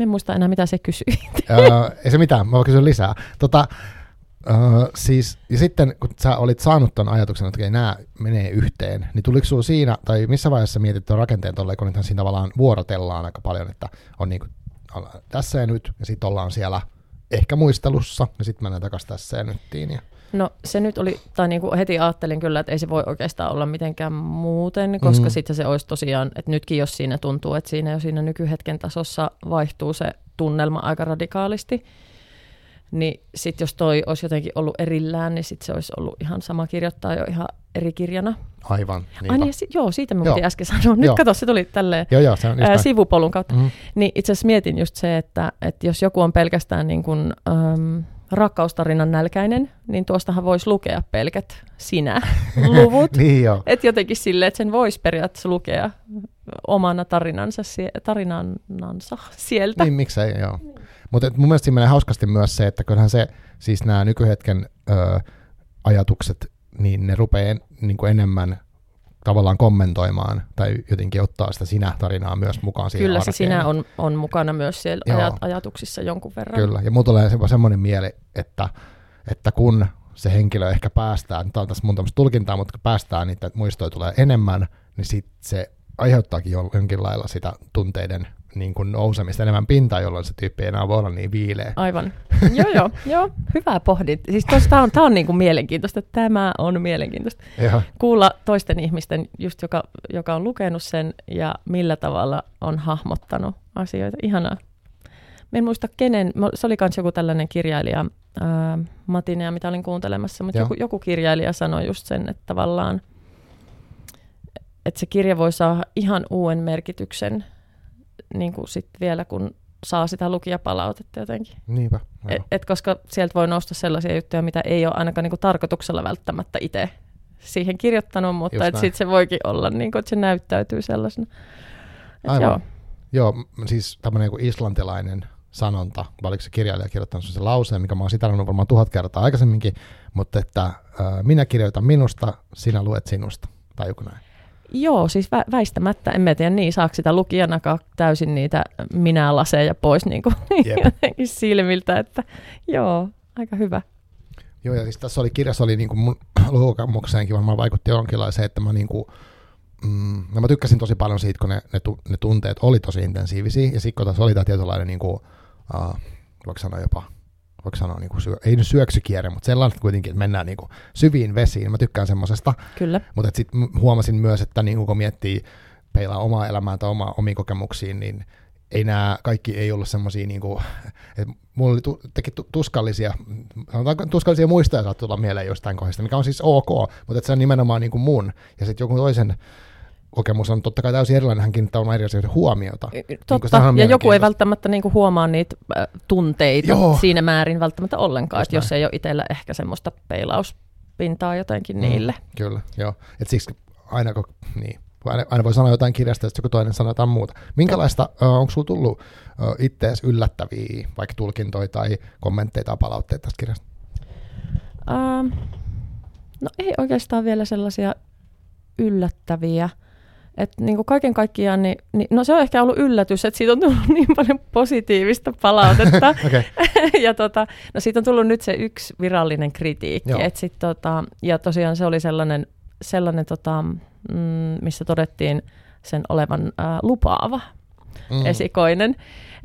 en muista enää, mitä se kysyi. ei se mitään, mä voin kysyä lisää. Tota, Uh, siis, ja sitten kun sä olit saanut ton ajatuksen, että nämä menee yhteen, niin tuliko sinulla siinä, tai missä vaiheessa mietit tuon rakenteen tolleen, kun nythän siinä tavallaan vuorotellaan aika paljon, että on niin kuin, tässä ja nyt, ja sitten ollaan siellä ehkä muistelussa, ja sitten mennään takaisin tässä ja nyttiin. Ja... No se nyt oli, tai niin kuin heti ajattelin kyllä, että ei se voi oikeastaan olla mitenkään muuten, koska mm. sitten se olisi tosiaan, että nytkin jos siinä tuntuu, että siinä jo siinä nykyhetken tasossa vaihtuu se tunnelma aika radikaalisti, niin sitten jos toi olisi jotenkin ollut erillään, niin sitten se olisi ollut ihan sama kirjoittaa jo ihan eri kirjana. Aivan. Ai niin, si- joo, siitä me piti äsken sanoa. Nyt joo. kato, se tuli tälleen joo, joo, se on ää, sivupolun kautta. Mm-hmm. Niin itse asiassa mietin just se, että, että jos joku on pelkästään niin kuin, äm, rakkaustarinan nälkäinen, niin tuostahan voisi lukea pelkät sinä-luvut. [LAUGHS] niin jo. Et jotenkin silleen, että sen voisi periaatteessa lukea omana tarinansa, tarinansa sieltä. Niin, miksei, joo. Mutta mun mielestä siinä menee hauskasti myös se, että kyllähän se, siis nämä nykyhetken ö, ajatukset, niin ne rupeaa niin kuin enemmän tavallaan kommentoimaan tai jotenkin ottaa sitä sinä-tarinaa myös mukaan siihen Kyllä arkeen. se sinä on, on mukana myös siellä Joo. ajatuksissa jonkun verran. Kyllä, ja mulla tulee semmoinen mieli, että, että kun se henkilö ehkä päästää, tämä on tässä mun tulkintaa, mutta kun päästää niitä muistoja tulee enemmän, niin sit se aiheuttaakin jonkin lailla sitä tunteiden niin kuin nousemista enemmän pintaan, jolloin se tyyppi ei enää voi olla niin viileä. Aivan. [LAUGHS] joo, joo, joo. Hyvä pohdit. Siis tämä on, tää on niin kuin mielenkiintoista. Tämä on mielenkiintoista. Joo. Kuulla toisten ihmisten, just joka, joka on lukenut sen ja millä tavalla on hahmottanut asioita. Ihanaa. Mä en muista kenen, se oli myös joku tällainen kirjailija, ää, Matinea, mitä olin kuuntelemassa, mutta joku, joku kirjailija sanoi just sen, että tavallaan, että se kirja voi saada ihan uuden merkityksen niin kuin sit vielä, kun saa sitä lukijapalautetta jotenkin. Niinpä. Et, et koska sieltä voi nousta sellaisia juttuja, mitä ei ole ainakaan niin kuin tarkoituksella välttämättä itse siihen kirjoittanut, mutta sitten se voikin olla, niin kuin, että se näyttäytyy sellaisena. Et Aivan. Joo. Joo, siis tämmöinen niin islantilainen sanonta, vai oliko se kirjailija kirjoittanut sen lauseen, mikä mä oon sitannut varmaan tuhat kertaa aikaisemminkin, mutta että äh, minä kirjoitan minusta, sinä luet sinusta, tai joku näin. Joo, siis vä- väistämättä, en tiedä niin, saako sitä lukijanakaan täysin niitä minä-laseja pois [LAUGHS] niin kuin jotenkin silmiltä, että joo, aika hyvä. Joo, ja siis tässä oli kirjassa oli niin kuin mun [CLEARS THROAT] lukukamukseenkin varmaan vaikutti jonkinlaiseen, että mä niin kuin, mm, no mä tykkäsin tosi paljon siitä, kun ne, ne, ne tunteet oli tosi intensiivisiä, ja sitten kun tässä oli tämä tietynlainen, niin kuin, uh, voiko sanoa jopa, voiko sanoa, niin kuin syö, ei nyt syöksykierre, mutta sellainen kuitenkin, että mennään niin kuin syviin vesiin. Mä tykkään semmoisesta. Kyllä. Mutta sitten huomasin myös, että niin kuin kun miettii peilaa omaa elämää tai omaa, omiin kokemuksiin, niin ei nämä kaikki ei ollut semmoisia, niin kuin, että mulla oli tu, teki tuskallisia, sanotaanko tuskallisia muistoja saattaa tulla mieleen jostain kohdasta, mikä on siis ok, mutta että se on nimenomaan niin kuin mun, ja sitten joku toisen kokemus on totta kai täysin erilainen, hän kiinnittää oman eri asioiden huomiota. Niin totta, niin ja joku ei välttämättä niin kuin huomaa niitä äh, tunteita Joo. siinä määrin välttämättä ollenkaan, että jos ei ole itsellä ehkä semmoista peilauspintaa jotenkin mm, niille. Kyllä, joo. Et siksi aina kun, niin, aina, aina voi sanoa jotain kirjasta, että joku toinen sanoo jotain muuta. Minkälaista, uh, onko sinulla tullut uh, itseäsi yllättäviä vaikka tulkintoja tai kommentteja tai palautteita tästä kirjasta? Uh, no ei oikeastaan vielä sellaisia yllättäviä. Et niin kuin kaiken kaikkiaan, niin, niin, no se on ehkä ollut yllätys, että siitä on tullut [LAUGHS] niin paljon positiivista palautetta. [LAUGHS] okay. [LAUGHS] ja tota, no siitä on tullut nyt se yksi virallinen kritiikki. Et sit, tota, ja tosiaan se oli sellainen, sellainen tota, mm, missä todettiin sen olevan ää, lupaava, mm. esikoinen.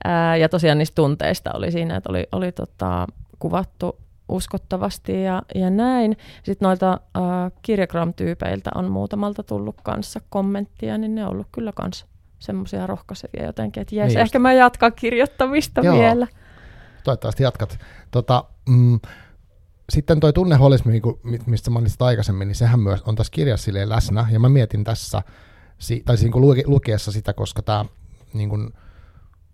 Ää, ja tosiaan niistä tunteista oli siinä, että oli, oli tota, kuvattu uskottavasti ja, ja näin. Sitten noilta äh, kirjagram-tyypeiltä on muutamalta tullut kanssa kommenttia, niin ne on ollut kyllä kanssa semmoisia rohkaisevia jotenkin, että jes, niin ehkä mä jatkan kirjoittamista Joo. vielä. Toivottavasti jatkat. Tota, mm, sitten toi tunneholismi, mistä mainitsit aikaisemmin, niin sehän myös on tässä kirjassa läsnä, ja mä mietin tässä, tai siinä lukiessa sitä, koska tämä niin kuin,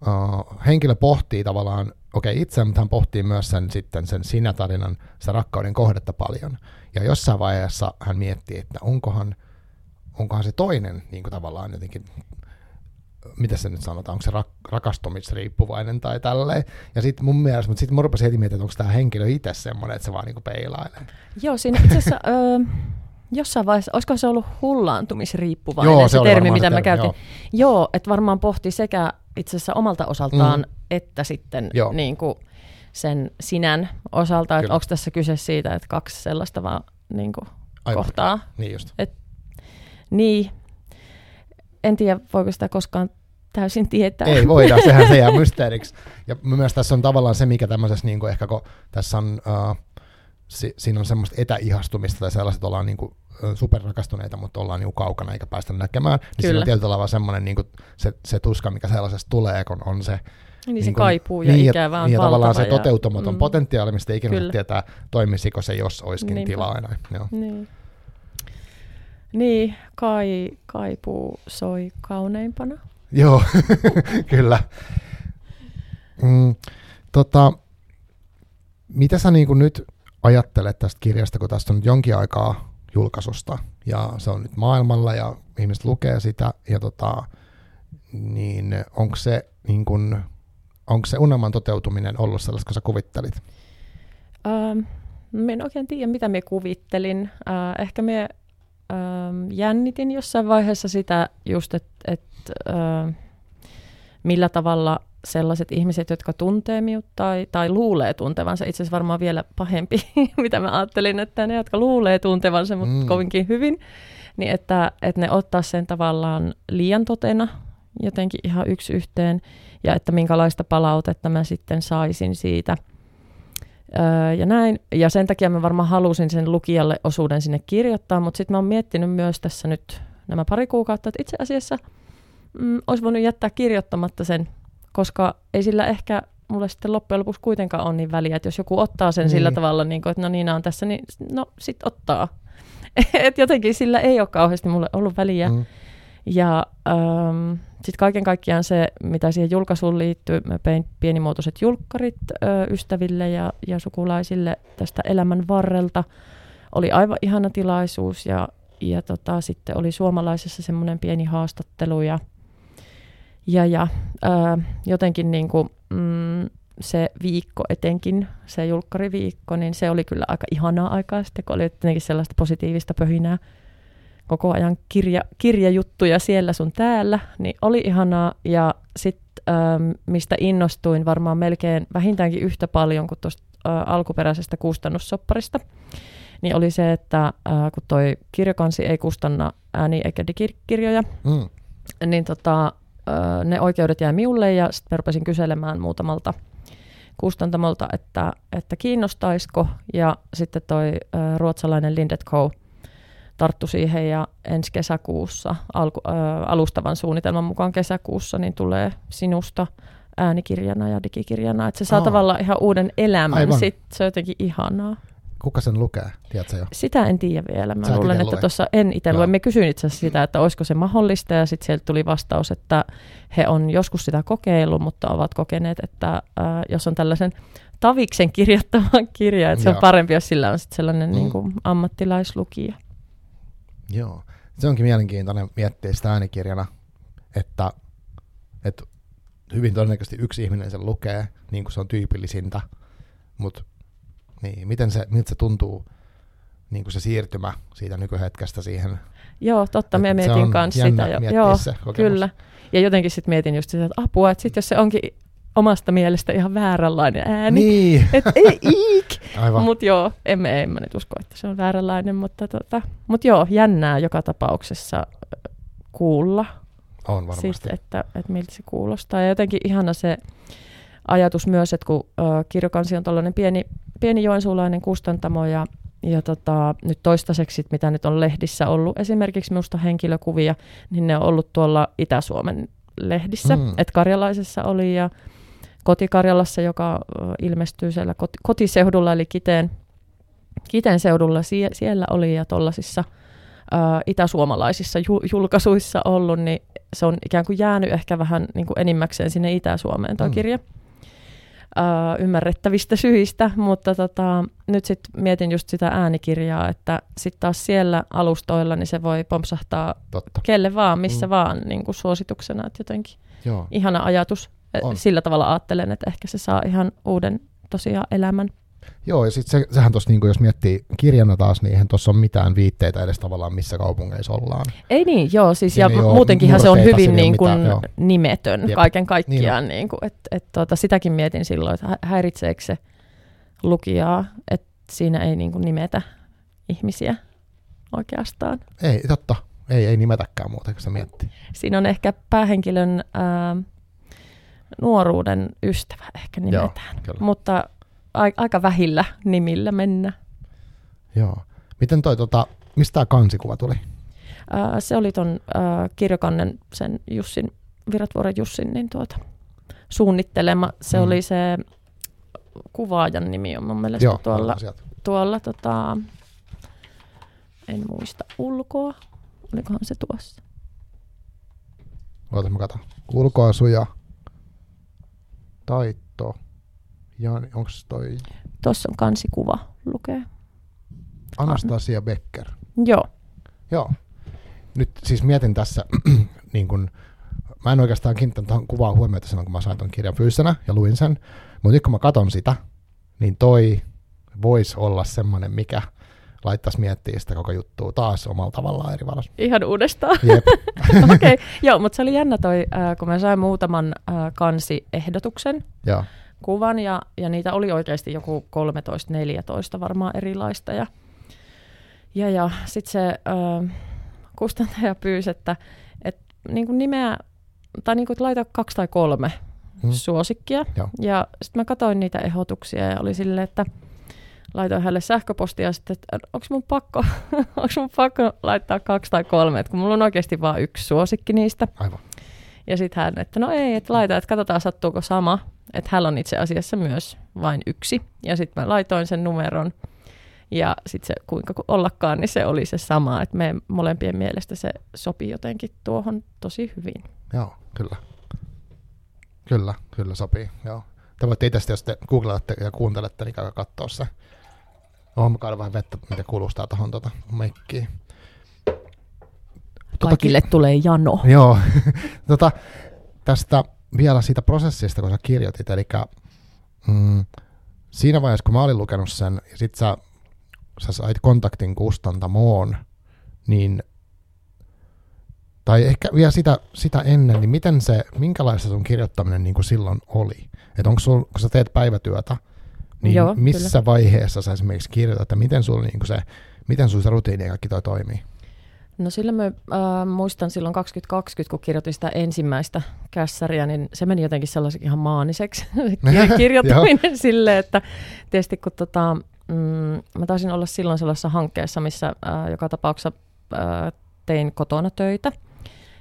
uh, henkilö pohtii tavallaan okei, itse, mutta hän pohtii myös sen, sitten sen sinä-tarinan, sitä rakkauden kohdetta paljon. Ja jossain vaiheessa hän miettii, että onkohan, onkohan se toinen niin kuin tavallaan jotenkin, mitä se nyt sanotaan, onko se rak- rakastumisriippuvainen tai tälleen. Ja sitten mun mielestä, mutta sitten mä rupesin heti miettimään, että onko tämä henkilö itse semmoinen, että se vaan niin kuin peilailee. Joo, siinä itse asiassa... jossain vaiheessa, olisiko se ollut hullaantumisriippuvainen joo, se, se termi, mitä termi, mä käytin. Joo, joo että varmaan pohti sekä itse asiassa omalta osaltaan, mm. että sitten niin kuin sen sinän osalta, että onko tässä kyse siitä, että kaksi sellaista vaan niin kuin kohtaa. Niin just. Et, niin, en tiedä, voiko sitä koskaan täysin tietää. Ei voida, [LAUGHS] sehän se jää mysteeriksi. Ja myös tässä on tavallaan se, mikä tämmöisessä, niin kuin ehkä kun tässä on, uh, si, siinä on semmoista etäihastumista tai sellaiset, ollaan niin kuin superrakastuneita, mutta ollaan niin kaukana eikä päästä näkemään. Niin Kyllä. siinä on tietyllä tavalla semmoinen niin se, se tuska, mikä sellaisesta tulee, kun on se niin, niin se kuin, kaipuu ja niin, ikävä on niin, tavallaan se toteutumaton mm, potentiaali, mistä ei ikinä Kyllä. tietää, toimisiko se, jos olisikin Niinpä. tilaa enää. Joo. Niin. Niin, kai, kaipuu soi kauneimpana. Joo, [LAUGHS] kyllä. Mm, tota, mitä sä niin nyt ajattelet tästä kirjasta, kun tästä on nyt jonkin aikaa julkaisusta ja se on nyt maailmalla ja ihmiset lukee sitä ja tota, niin onko se, niin kun, onko se unelman toteutuminen ollut sellaista, kun sä kuvittelit? Ähm, en oikein tiedä, mitä me kuvittelin. Äh, ehkä me ähm, jännitin jossain vaiheessa sitä just, että et, äh, millä tavalla – sellaiset ihmiset, jotka tuntee minut tai, tai luulee tuntevansa, itse asiassa varmaan vielä pahempi, [LAUGHS] mitä mä ajattelin, että ne, jotka luulee tuntevansa, mutta mm. kovinkin hyvin, niin että, että ne ottaa sen tavallaan liian totena jotenkin ihan yksi yhteen, ja että minkälaista palautetta mä sitten saisin siitä. Öö, ja näin. Ja sen takia mä varmaan halusin sen lukijalle osuuden sinne kirjoittaa, mutta sitten mä oon miettinyt myös tässä nyt nämä pari kuukautta, että itse asiassa mm, olisi voinut jättää kirjoittamatta sen koska ei sillä ehkä mulle sitten loppujen lopuksi kuitenkaan ole niin väliä, että jos joku ottaa sen niin. sillä tavalla, niin kuin, että no niin on tässä, niin no sit ottaa. [LAUGHS] että jotenkin sillä ei ole kauheasti mulle ollut väliä. Mm. Ja ähm, sitten kaiken kaikkiaan se, mitä siihen julkaisuun liittyy, mä pein pienimuotoiset julkkarit ö, ystäville ja, ja sukulaisille tästä elämän varrelta. Oli aivan ihana tilaisuus ja, ja tota, sitten oli suomalaisessa semmoinen pieni haastattelu ja Ja, ja ää, jotenkin niin kuin, mm, se viikko etenkin, se julkkariviikko, niin se oli kyllä aika ihanaa aikaa sitten, kun oli jotenkin sellaista positiivista pöhinää koko ajan kirja, kirjajuttuja siellä sun täällä, niin oli ihanaa. Ja sitten mistä innostuin varmaan melkein vähintäänkin yhtä paljon kuin tuosta alkuperäisestä kustannussopparista, niin oli se, että äh, kun toi kirjakansi ei kustanna ääni- eikä digikirjoja, mm. niin tota, ne oikeudet jäi minulle ja sitten rupesin kyselemään muutamalta kustantamolta, että, että kiinnostaisiko. Ja sitten toi ruotsalainen Lindet Co. tarttu siihen ja ensi kesäkuussa, alku, alustavan suunnitelman mukaan kesäkuussa, niin tulee sinusta äänikirjana ja digikirjana. Että se saa oh. tavallaan ihan uuden elämän. Sitten se on jotenkin ihanaa. Kuka sen lukee, tiedätkö jo? Sitä en tiedä vielä. Mä Sä luulen, että tuossa en itse lue. Me kysyin itse asiassa sitä, että olisiko se mahdollista, ja sitten sieltä tuli vastaus, että he on joskus sitä kokeillut, mutta ovat kokeneet, että äh, jos on tällaisen taviksen kirjoittavan kirja, että se on parempi, jos sillä on sitten sellainen mm. niin kuin ammattilaislukija. Joo, se onkin mielenkiintoinen miettiä sitä äänikirjana, että, että hyvin todennäköisesti yksi ihminen sen lukee, niin kuin se on tyypillisintä, mutta niin, miten se, miltä se tuntuu, niin kuin se siirtymä siitä nykyhetkestä siihen? Joo, totta, me mietin kanssa sitä. Jo. Joo, se kyllä. Ja jotenkin sitten mietin just sitä, että apua, että sitten jos se onkin omasta mielestä ihan vääränlainen ääni. Niin. Et ei iik. [LAUGHS] Mutta joo, emme, en mä nyt usko, että se on vääränlainen, mutta tota, mut joo, jännää joka tapauksessa kuulla. On varmasti. Sit, että, että miltä se kuulostaa. Ja jotenkin ihana se ajatus myös, että kun ö, kirjokansi on tällainen pieni, pieni joensuulainen kustantamo ja, ja tota, nyt toistaiseksi, mitä nyt on lehdissä ollut, esimerkiksi minusta henkilökuvia, niin ne on ollut tuolla Itä-Suomen lehdissä, mm. että Karjalaisessa oli ja Kotikarjalassa, joka ilmestyy siellä koti, kotiseudulla, eli Kiteen, Kiteen seudulla, sie, siellä oli ja tuollaisissa itäsuomalaisissa ju, julkaisuissa ollut, niin se on ikään kuin jäänyt ehkä vähän niin kuin enimmäkseen sinne Itä-Suomeen tuo mm. kirja uh, ymmärrettävistä syistä, mutta tota, nyt sitten mietin just sitä äänikirjaa, että sitten taas siellä alustoilla niin se voi pompsahtaa Totta. kelle vaan, missä mm. vaan niin kuin suosituksena, että jotenkin Joo. ihana ajatus. On. Sillä tavalla ajattelen, että ehkä se saa ihan uuden tosiaan elämän. Joo, ja sitten se, sehän tuossa, niin jos miettii kirjana taas, niin eihän tuossa ole mitään viitteitä edes tavallaan, missä kaupungeissa ollaan. Ei niin, joo, siis Siinä ja muutenkinhan se on hyvin niin kuin mitään, nimetön Jep. kaiken kaikkiaan, niin. niin kuin, et, et, tuota, sitäkin mietin silloin, että häiritseekö se lukijaa, että siinä ei niin kuin nimetä ihmisiä oikeastaan. Ei, totta. Ei, ei nimetäkään muuta, kun se miettii. Siinä on ehkä päähenkilön ää, nuoruuden ystävä ehkä nimetään, Joo, mutta aika vähillä nimillä mennä. Joo. Miten toi, tota, mistä tämä kansikuva tuli? Ää, se oli ton ää, kirjokannen, sen Jussin, Viratvuoren Jussin, niin tuota, suunnittelema. Se mm. oli se kuvaajan nimi on mun mielestä Joo, tuolla, tuolla tota, en muista ulkoa. Olikohan se tuossa? Oota, mä katson. Ulkoasuja, taito, ja onko toi... Tuossa on kansikuva, lukee. Anastasia Becker. Joo. Joo. Nyt siis mietin tässä, [CLEARS THROAT] niin kun, mä en oikeastaan kiinnittänyt tuohon kuvaan huomiota silloin, kun mä sain ton kirjan fyysisenä ja luin sen, mutta nyt kun mä katon sitä, niin toi voisi olla semmoinen, mikä laittaisi miettiä sitä koko juttua taas omalla tavallaan eri valossa. Ihan uudestaan. [LAUGHS] Okei, okay. joo, mutta se oli jännä toi, äh, kun mä sain muutaman äh, kansiehdotuksen. Joo kuvan ja, ja niitä oli oikeasti joku 13-14 varmaan erilaista. Ja, ja, ja sitten se ö, kustantaja pyysi, että et, niin kuin nimeä, tai niin kuin, laita kaksi tai kolme hmm. suosikkia. Joo. Ja sitten mä katsoin niitä ehdotuksia ja oli silleen, että laitoin hänelle sähköpostia sitten, että onko mun pakko, [LAUGHS] onko mun pakko laittaa kaksi tai kolme, että kun mulla on oikeasti vain yksi suosikki niistä. Aivan. Ja sitten hän, että no ei, että laita, että katsotaan sattuuko sama. Että hän on itse asiassa myös vain yksi. Ja sitten mä laitoin sen numeron. Ja sitten se kuinka ollakaan, niin se oli se sama. Että me molempien mielestä se sopii jotenkin tuohon tosi hyvin. Joo, kyllä. Kyllä, kyllä sopii. Joo. Te voitte itse, jos te googlatte ja kuuntelette, niin käykää katsoa se. Oon mä vähän vettä, mitä kuulostaa tuohon tuota meikkiin. Kaikille Totakin, tulee jano. Joo. [LAUGHS] tota, tästä vielä siitä prosessista, kun sä kirjoitit, eli mm, siinä vaiheessa, kun mä olin lukenut sen, ja sit sä, sä sait kontaktin kustantamoon, niin tai ehkä vielä sitä, sitä ennen, niin miten se, minkälaista sun kirjoittaminen niin kuin silloin oli? Että onko sul, kun sä teet päivätyötä, niin Joo, missä kyllä. vaiheessa sä esimerkiksi kirjoitat, että miten sul, niin kuin se, miten sun se rutiini ja kaikki toi toimii? No silloin mä äh, muistan silloin 2020, kun kirjoitin sitä ensimmäistä kässäriä, niin se meni jotenkin sellaiseksi ihan maaniseksi [LAUGHS] se [LAUGHS] kirjoittaminen silleen, että tietysti kun tota, mm, mä taisin olla silloin sellaisessa hankkeessa, missä äh, joka tapauksessa äh, tein kotona töitä.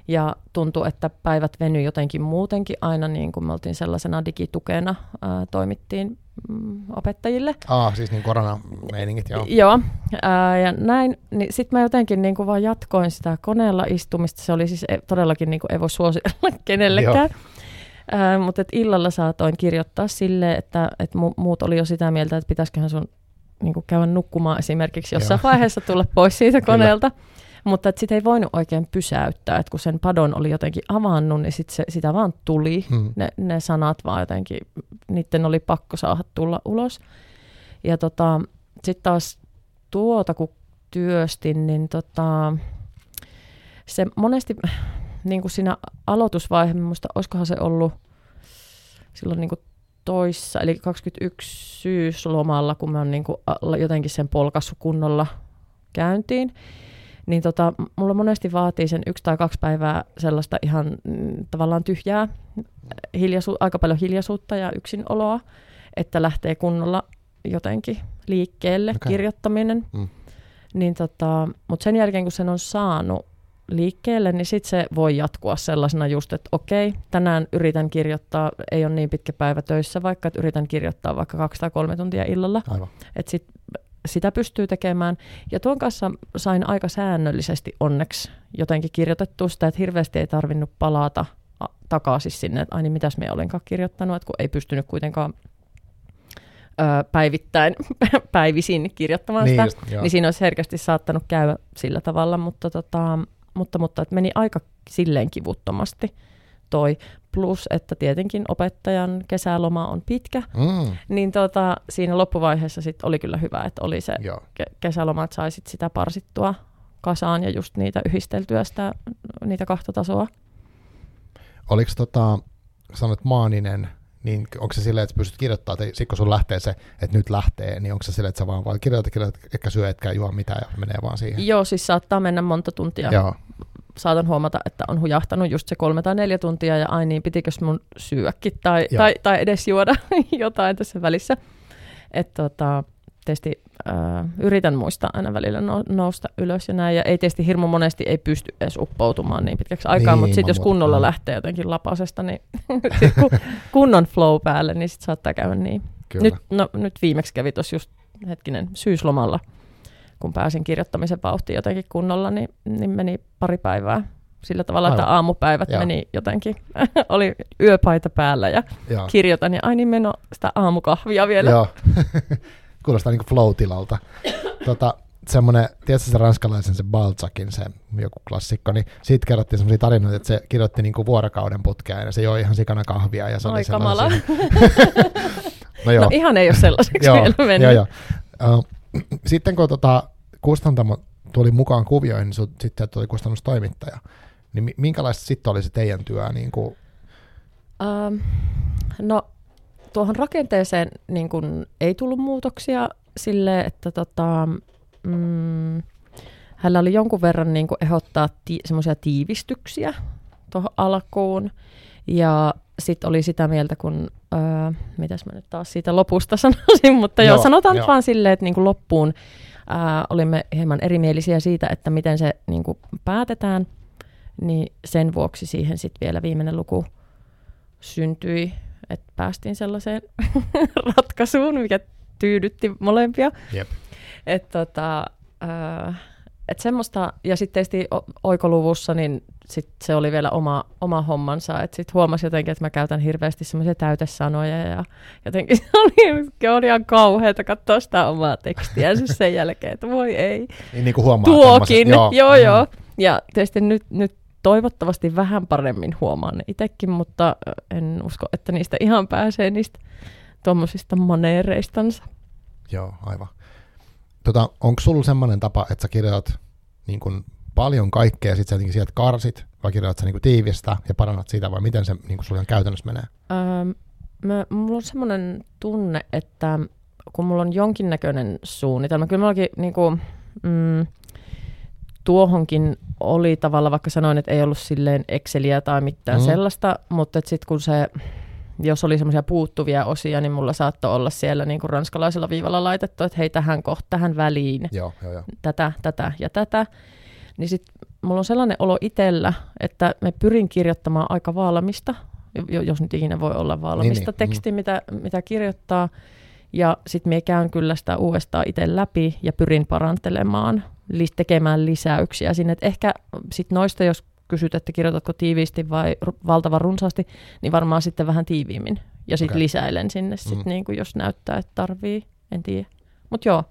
Ja tuntui, että päivät venyi jotenkin muutenkin aina, niin kuin me oltiin sellaisena digitukena, ää, toimittiin mm, opettajille. Ah, siis niin koronameiningit, joo. Joo, ää, ja näin, niin sitten mä jotenkin niin kuin vaan jatkoin sitä koneella istumista, se oli siis e- todellakin, niin kuin ei voi suositella [LAUGHS] kenellekään. Ää, mutta et illalla saatoin kirjoittaa sille, että et mu- muut oli jo sitä mieltä, että pitäisiköhän sun niin kuin käydä nukkumaan esimerkiksi jossain Joo. vaiheessa tulla pois siitä Kyllä. Mutta et sitä ei voinut oikein pysäyttää, että kun sen padon oli jotenkin avannut, niin sit se, sitä vaan tuli. Hmm. Ne, ne sanat vaan jotenkin, niiden oli pakko saada tulla ulos. Ja tota, sitten taas tuota, kun työstin, niin tota, se monesti niin kuin siinä aloitusvaihe, minusta olisikohan se ollut silloin niin kuin toissa, eli 21 syyslomalla, kun mä oon niin kuin jotenkin sen polkassu kunnolla käyntiin, niin tota, mulla monesti vaatii sen yksi tai kaksi päivää sellaista ihan mm, tavallaan tyhjää, hiljaisu- aika paljon hiljaisuutta ja yksinoloa, että lähtee kunnolla jotenkin liikkeelle okay. kirjoittaminen. Mm. Niin tota, Mutta sen jälkeen, kun sen on saanut liikkeelle, niin sitten se voi jatkua sellaisena just, että okei, tänään yritän kirjoittaa, ei ole niin pitkä päivä töissä, vaikka että yritän kirjoittaa vaikka kaksi tai kolme tuntia illalla. Aivan. Et sit, sitä pystyy tekemään. Ja tuon kanssa sain aika säännöllisesti onneksi jotenkin kirjoitettua sitä, että hirveästi ei tarvinnut palata takaisin sinne, että ai niin mitäs me olenkaan kirjoittanut, että kun ei pystynyt kuitenkaan ö, päivittäin, [LAUGHS] päivisin kirjoittamaan Niin sitä, just, joo. niin siinä olisi herkästi saattanut käydä sillä tavalla, mutta, tota, mutta, mutta että meni aika silleen kivuttomasti toi. Plus, että tietenkin opettajan kesäloma on pitkä, Mm, niin tota, siinä loppuvaiheessa sit oli kyllä hyvä, että oli se joo. ke- kesälomat sai sit sitä parsittua kasaan ja just niitä yhdisteltyä sitä, niitä kahta tasoa. Oliko tota, sanot maaninen, niin onko se silleen, että pystyt kirjoittamaan, että sit kun sun lähtee se, että nyt lähtee, niin onko se silleen, että sä vaan, vaan kirjoitat, kirjoitat, etkä syö, etkä juo mitään ja menee vaan siihen? Joo, siis saattaa mennä monta tuntia. Joo. Saatan huomata, että on hujahtanut just se kolme tai neljä tuntia ja ai niin, pitikös mun syökin tai, Joo. tai, tai edes juoda [LAUGHS] jotain tässä välissä. Että tota, tietysti äh, yritän muistaa aina välillä no, nousta ylös ja näin. Ja ei tietysti hirmu monesti ei pysty edes uppoutumaan niin pitkäksi aikaa, Niin, mutta sitten jos kunnolla lähtee jotenkin lapasesta, niin [LAUGHS] kun kunnon flow päälle, niin sitten saattaa käydä niin. Kyllä. Nyt, no, nyt viimeksi kävi tuossa just hetkinen syyslomalla, kun pääsin kirjoittamisen vauhtiin jotenkin kunnolla, niin, niin meni pari päivää sillä tavalla, että Aivan. aamupäivät Joo. meni jotenkin, [LAUGHS] oli yöpaita päällä ja Joo. kirjoitan ja ai niin meno sitä aamukahvia vielä. Joo. [LAUGHS] Kuulostaa niinku flow-tilalta. Tota, semmoinen, tiedätkö se ranskalaisen se Balzacin, se joku klassikko, niin siitä kerrottiin semmoisia tarinoita, että se kirjoitti niinku vuorokauden putkeen ja se joi ihan sikana kahvia ja se Oi oli kamala. [LAUGHS] No joo. No ihan ei ole sellaiseksi joo, vielä mennyt. joo, joo. Uh, sitten kun tota, kustantamo tuli mukaan kuvioihin, niin sitten tuli kustannustoimittaja. Niin mi- minkälaista sitten oli se teidän työ? Niin kuin, Ähm, no tuohon rakenteeseen niin kun ei tullut muutoksia sille, että tota, mm, hänellä oli jonkun verran niin kun ehdottaa ti- semmoisia tiivistyksiä tuohon alkuun. Ja sitten oli sitä mieltä, kun, öö, mitäs mä nyt taas siitä lopusta [LAUGHS] sanoisin, mutta joo, Joo, sanotaan joo. vaan silleen, että niin kuin loppuun ää, olimme hieman erimielisiä siitä, että miten se niin kuin päätetään, niin sen vuoksi siihen sitten vielä viimeinen luku syntyi, että päästiin sellaiseen [LAUGHS] ratkaisuun, mikä tyydytti molempia. Jep. Että tota, ää, et semmoista, ja sitten tietysti oikoluvussa, niin sit se oli vielä oma, oma hommansa, että sitten huomasi jotenkin, että mä käytän hirveästi semmoisia täytesanoja, ja jotenkin se oli, se oli ihan kauheata katsoa sitä omaa tekstiä siis sen [LAUGHS] jälkeen, että voi ei. niin, niin kuin huomaa. Tuokin, joo, joo. joo. Mm. Ja tietysti nyt, nyt toivottavasti vähän paremmin huomaan ne itsekin, mutta en usko, että niistä ihan pääsee niistä tuommoisista maneereistansa. Joo, aivan. Tota, onko sulla semmoinen tapa, että sä kirjoitat niin kun paljon kaikkea ja sitten sä sieltä karsit, vai kirjoitat sä niin tiivistä ja parannat siitä, vai miten se niin sulla käytännössä menee? Öö, mä, mulla on semmoinen tunne, että kun mulla on jonkinnäköinen suunnitelma, kyllä mullakin niin kuin, mm, tuohonkin oli tavalla, vaikka sanoin, että ei ollut silleen Exceliä tai mitään mm. sellaista, mutta sitten kun se, jos oli semmoisia puuttuvia osia, niin mulla saattoi olla siellä niin kuin ranskalaisella viivalla laitettu, että hei tähän kohta, tähän väliin, joo, joo, joo. tätä, tätä ja tätä. Niin sitten mulla on sellainen olo itsellä, että me pyrin kirjoittamaan aika valmista, jos nyt ikinä voi olla valmista niin, niin. tekstiä, mm. mitä, mitä kirjoittaa. Ja sitten me käyn kyllä sitä uudestaan itse läpi ja pyrin parantelemaan, tekemään lisäyksiä sinne. Et ehkä sitten noista, jos kysyt, että kirjoitatko tiiviisti vai valtavan runsaasti, niin varmaan sitten vähän tiiviimmin. Ja sitten okay. lisäilen sinne, sit mm. niin kuin jos näyttää, että tarvii, en tiedä. Mutta joo.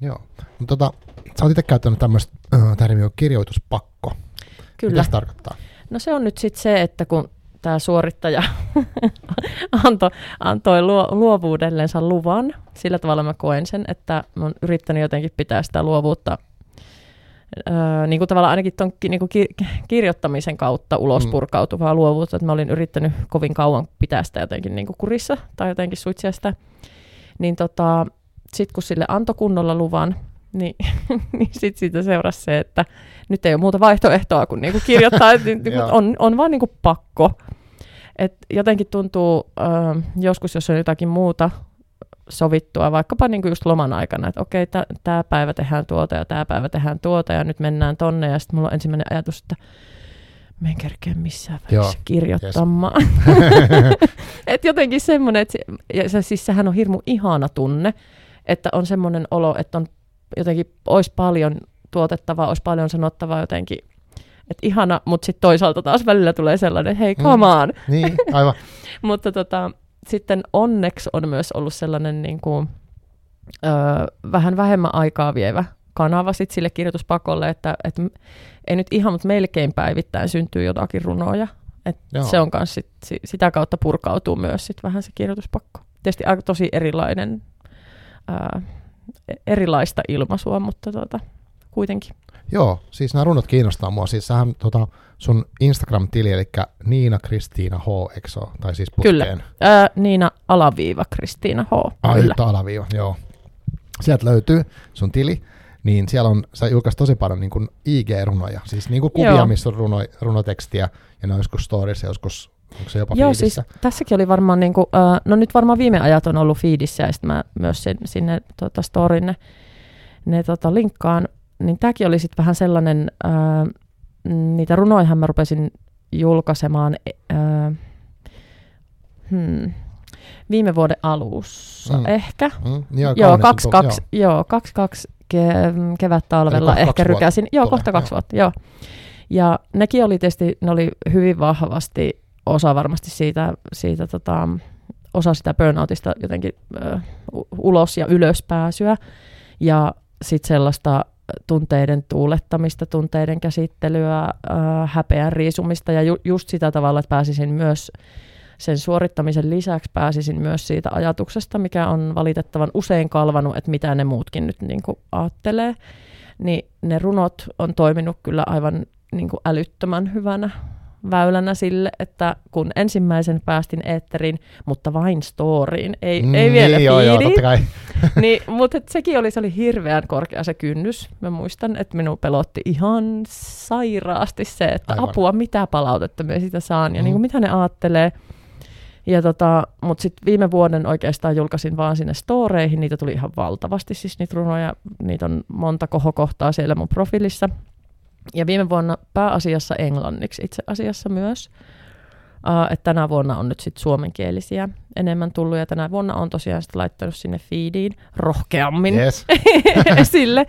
Joo. No, tota, sä oot itse käyttänyt tämmöistä äh, termiä kirjoituspakko. Kyllä. Mitä se tarkoittaa? No se on nyt sitten se, että kun tämä suorittaja [LAUGHS] antoi, antoi luo, luovuudellensa luvan. Sillä tavalla mä koen sen, että mä oon yrittänyt jotenkin pitää sitä luovuutta öö, niin kuin tavallaan ainakin ton niin kuin ki- kirjoittamisen kautta ulos mm. purkautuvaa luovuutta, että mä olin yrittänyt kovin kauan pitää sitä jotenkin niin kuin kurissa tai jotenkin suitsia sitä. Niin tota, sitten kun sille antoi kunnolla luvan, niin, [LAUGHS] niin sitten siitä seurasi se, että nyt ei ole muuta vaihtoehtoa kuin niinku kirjoittaa, että [LAUGHS] on, on vaan niinku pakko. Et jotenkin tuntuu äh, joskus, jos on jotakin muuta sovittua, vaikkapa niinku just loman aikana, että okei, tämä päivä tehdään tuota ja tämä päivä tehdään tuota ja nyt mennään tonne ja sitten mulla on ensimmäinen ajatus, että mä en kerkeä missään välissä kirjoittamaan. Yes. [LAUGHS] et jotenkin semmoinen, että se, ja se, siis sehän on hirmu ihana tunne, että on semmoinen olo, että on jotenkin olisi paljon tuotettavaa, olisi paljon sanottavaa jotenkin, että ihana, mutta sitten toisaalta taas välillä tulee sellainen, että hei, mm. come on. Mm, [LAUGHS] niin, aivan. [LAUGHS] mutta tota, sitten onneksi on myös ollut sellainen niin kuin, ö, vähän vähemmän aikaa vievä kanava sit sille kirjoituspakolle, että, että ei nyt ihan, mutta melkein päivittäin syntyy jotakin runoja. Et se on myös sit, sitä kautta purkautuu myös sit vähän se kirjoituspakko. Tietysti aika tosi erilainen ää, erilaista ilmaisua, mutta tota, kuitenkin. Joo, siis nämä runot kiinnostaa mua. Siis sähän tota, sun Instagram-tili, eli Niina Kristiina H, eikö Tai siis putkeen. Kyllä, Ää, Niina alaviiva Kristiina H. Ai, kyllä. alaviiva, joo. Sieltä löytyy sun tili, niin siellä on, sä julkaisit tosi paljon niin kuin IG-runoja, siis niin kuin kuvia, joo. missä on runo, runotekstiä, ja ne on joskus stories joskus Onko se jopa Joo, siis fiidissä? siis tässäkin oli varmaan, niin kuin, uh, no nyt varmaan viime ajat on ollut fiidissä ja sitten mä myös sen, sinne tota, storin ne, ne tota, linkkaan. Niin tämäkin oli sitten vähän sellainen, uh, niitä runoihan mä rupesin julkaisemaan uh, hmm, viime vuoden alussa mm. ehkä. Mm. Joo, joo, kaksi, kaksi, joo. joo, kaksi, kaksi ke- kevät-talvella ehkä rykäsin. Joo, kohta kaksi joo. vuotta, joo. Ja nekin oli tietysti, ne oli hyvin vahvasti osa varmasti siitä, siitä tota, osa sitä burnoutista jotenkin ö, ulos ja ylös pääsyä. Ja sitten sellaista tunteiden tuulettamista, tunteiden käsittelyä, ö, häpeän riisumista ja ju, just sitä tavalla, että pääsisin myös sen suorittamisen lisäksi pääsisin myös siitä ajatuksesta, mikä on valitettavan usein kalvanut, että mitä ne muutkin nyt niin kuin ajattelee. Niin ne runot on toiminut kyllä aivan niin kuin älyttömän hyvänä väylänä sille, että kun ensimmäisen päästin eetterin, mutta vain storyin, ei, mm, ei vielä niin, joo, joo, [LAUGHS] niin, mutta sekin oli, se oli hirveän korkea se kynnys. Mä muistan, että minun pelotti ihan sairaasti se, että Aivan. apua, mitä palautetta me sitä saan ja mm. niin kuin, mitä ne ajattelee. Ja tota, mutta sitten viime vuoden oikeastaan julkaisin vaan sinne storeihin, niitä tuli ihan valtavasti, siis niitä runoja, niitä on monta kohokohtaa siellä mun profiilissa. Ja viime vuonna pääasiassa englanniksi itse asiassa myös. Uh, että tänä vuonna on nyt sitten suomenkielisiä enemmän tullut, ja tänä vuonna on tosiaan sitten laittanut sinne feediin rohkeammin yes. [LAUGHS] esille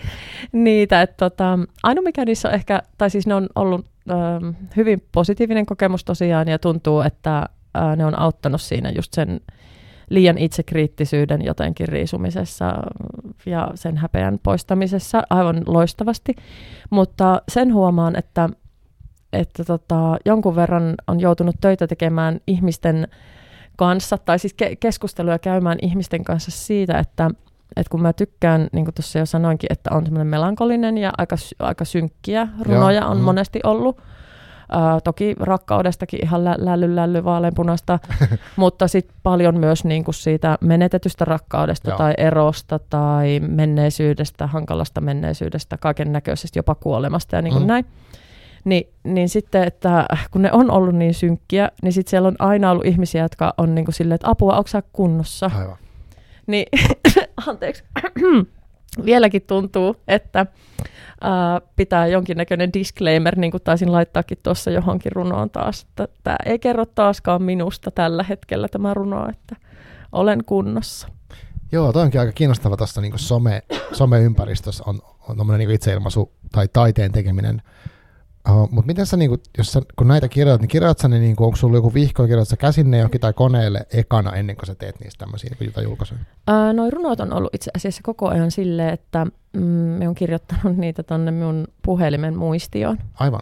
niitä. Että tota, ainoa mikä niissä on ehkä, tai siis ne on ollut uh, hyvin positiivinen kokemus tosiaan, ja tuntuu, että uh, ne on auttanut siinä just sen liian itsekriittisyyden jotenkin riisumisessa ja sen häpeän poistamisessa aivan loistavasti. Mutta sen huomaan, että että tota, jonkun verran on joutunut töitä tekemään ihmisten kanssa, tai siis ke- keskusteluja käymään ihmisten kanssa siitä, että, että kun mä tykkään, niin kuin tuossa jo sanoinkin, että on semmoinen melankolinen ja aika, aika synkkiä runoja Joo, on mm. monesti ollut, Uh, toki rakkaudestakin ihan lä- lälly, lälly, vaaleanpunasta, [LAUGHS] mutta sitten paljon myös niinku siitä menetetystä rakkaudesta Joo. tai erosta tai menneisyydestä, hankalasta menneisyydestä, kaiken näköisestä, jopa kuolemasta ja niin kuin mm. näin. Ni, niin sitten, että kun ne on ollut niin synkkiä, niin sitten siellä on aina ollut ihmisiä, jotka on niin kuin silleen, että apua, onko sä kunnossa? Aivan. Niin, [LAUGHS] anteeksi, vieläkin tuntuu, että uh, pitää jonkinnäköinen disclaimer, niin kuin taisin laittaakin tuossa johonkin runoon taas, että tämä ei kerro taaskaan minusta tällä hetkellä tämä runo, että olen kunnossa. Joo, toi onkin aika kiinnostava tuossa niin some, someympäristössä on, on niin itseilmaisu tai taiteen tekeminen Uh, mutta miten sä, niinku, jos sä, kun näitä kirjoitat, niin kirjoitat sä ne, niinku, onko sulla joku vihko, kirjoitat sä käsin ne johonkin tai koneelle ekana ennen kuin sä teet niistä tämmöisiä niinku, julkaisuja? Uh, noi runot on ollut itse asiassa koko ajan silleen, että mm, me on kirjoittanut [LAUGHS] niitä tonne mun puhelimen muistioon. Aivan.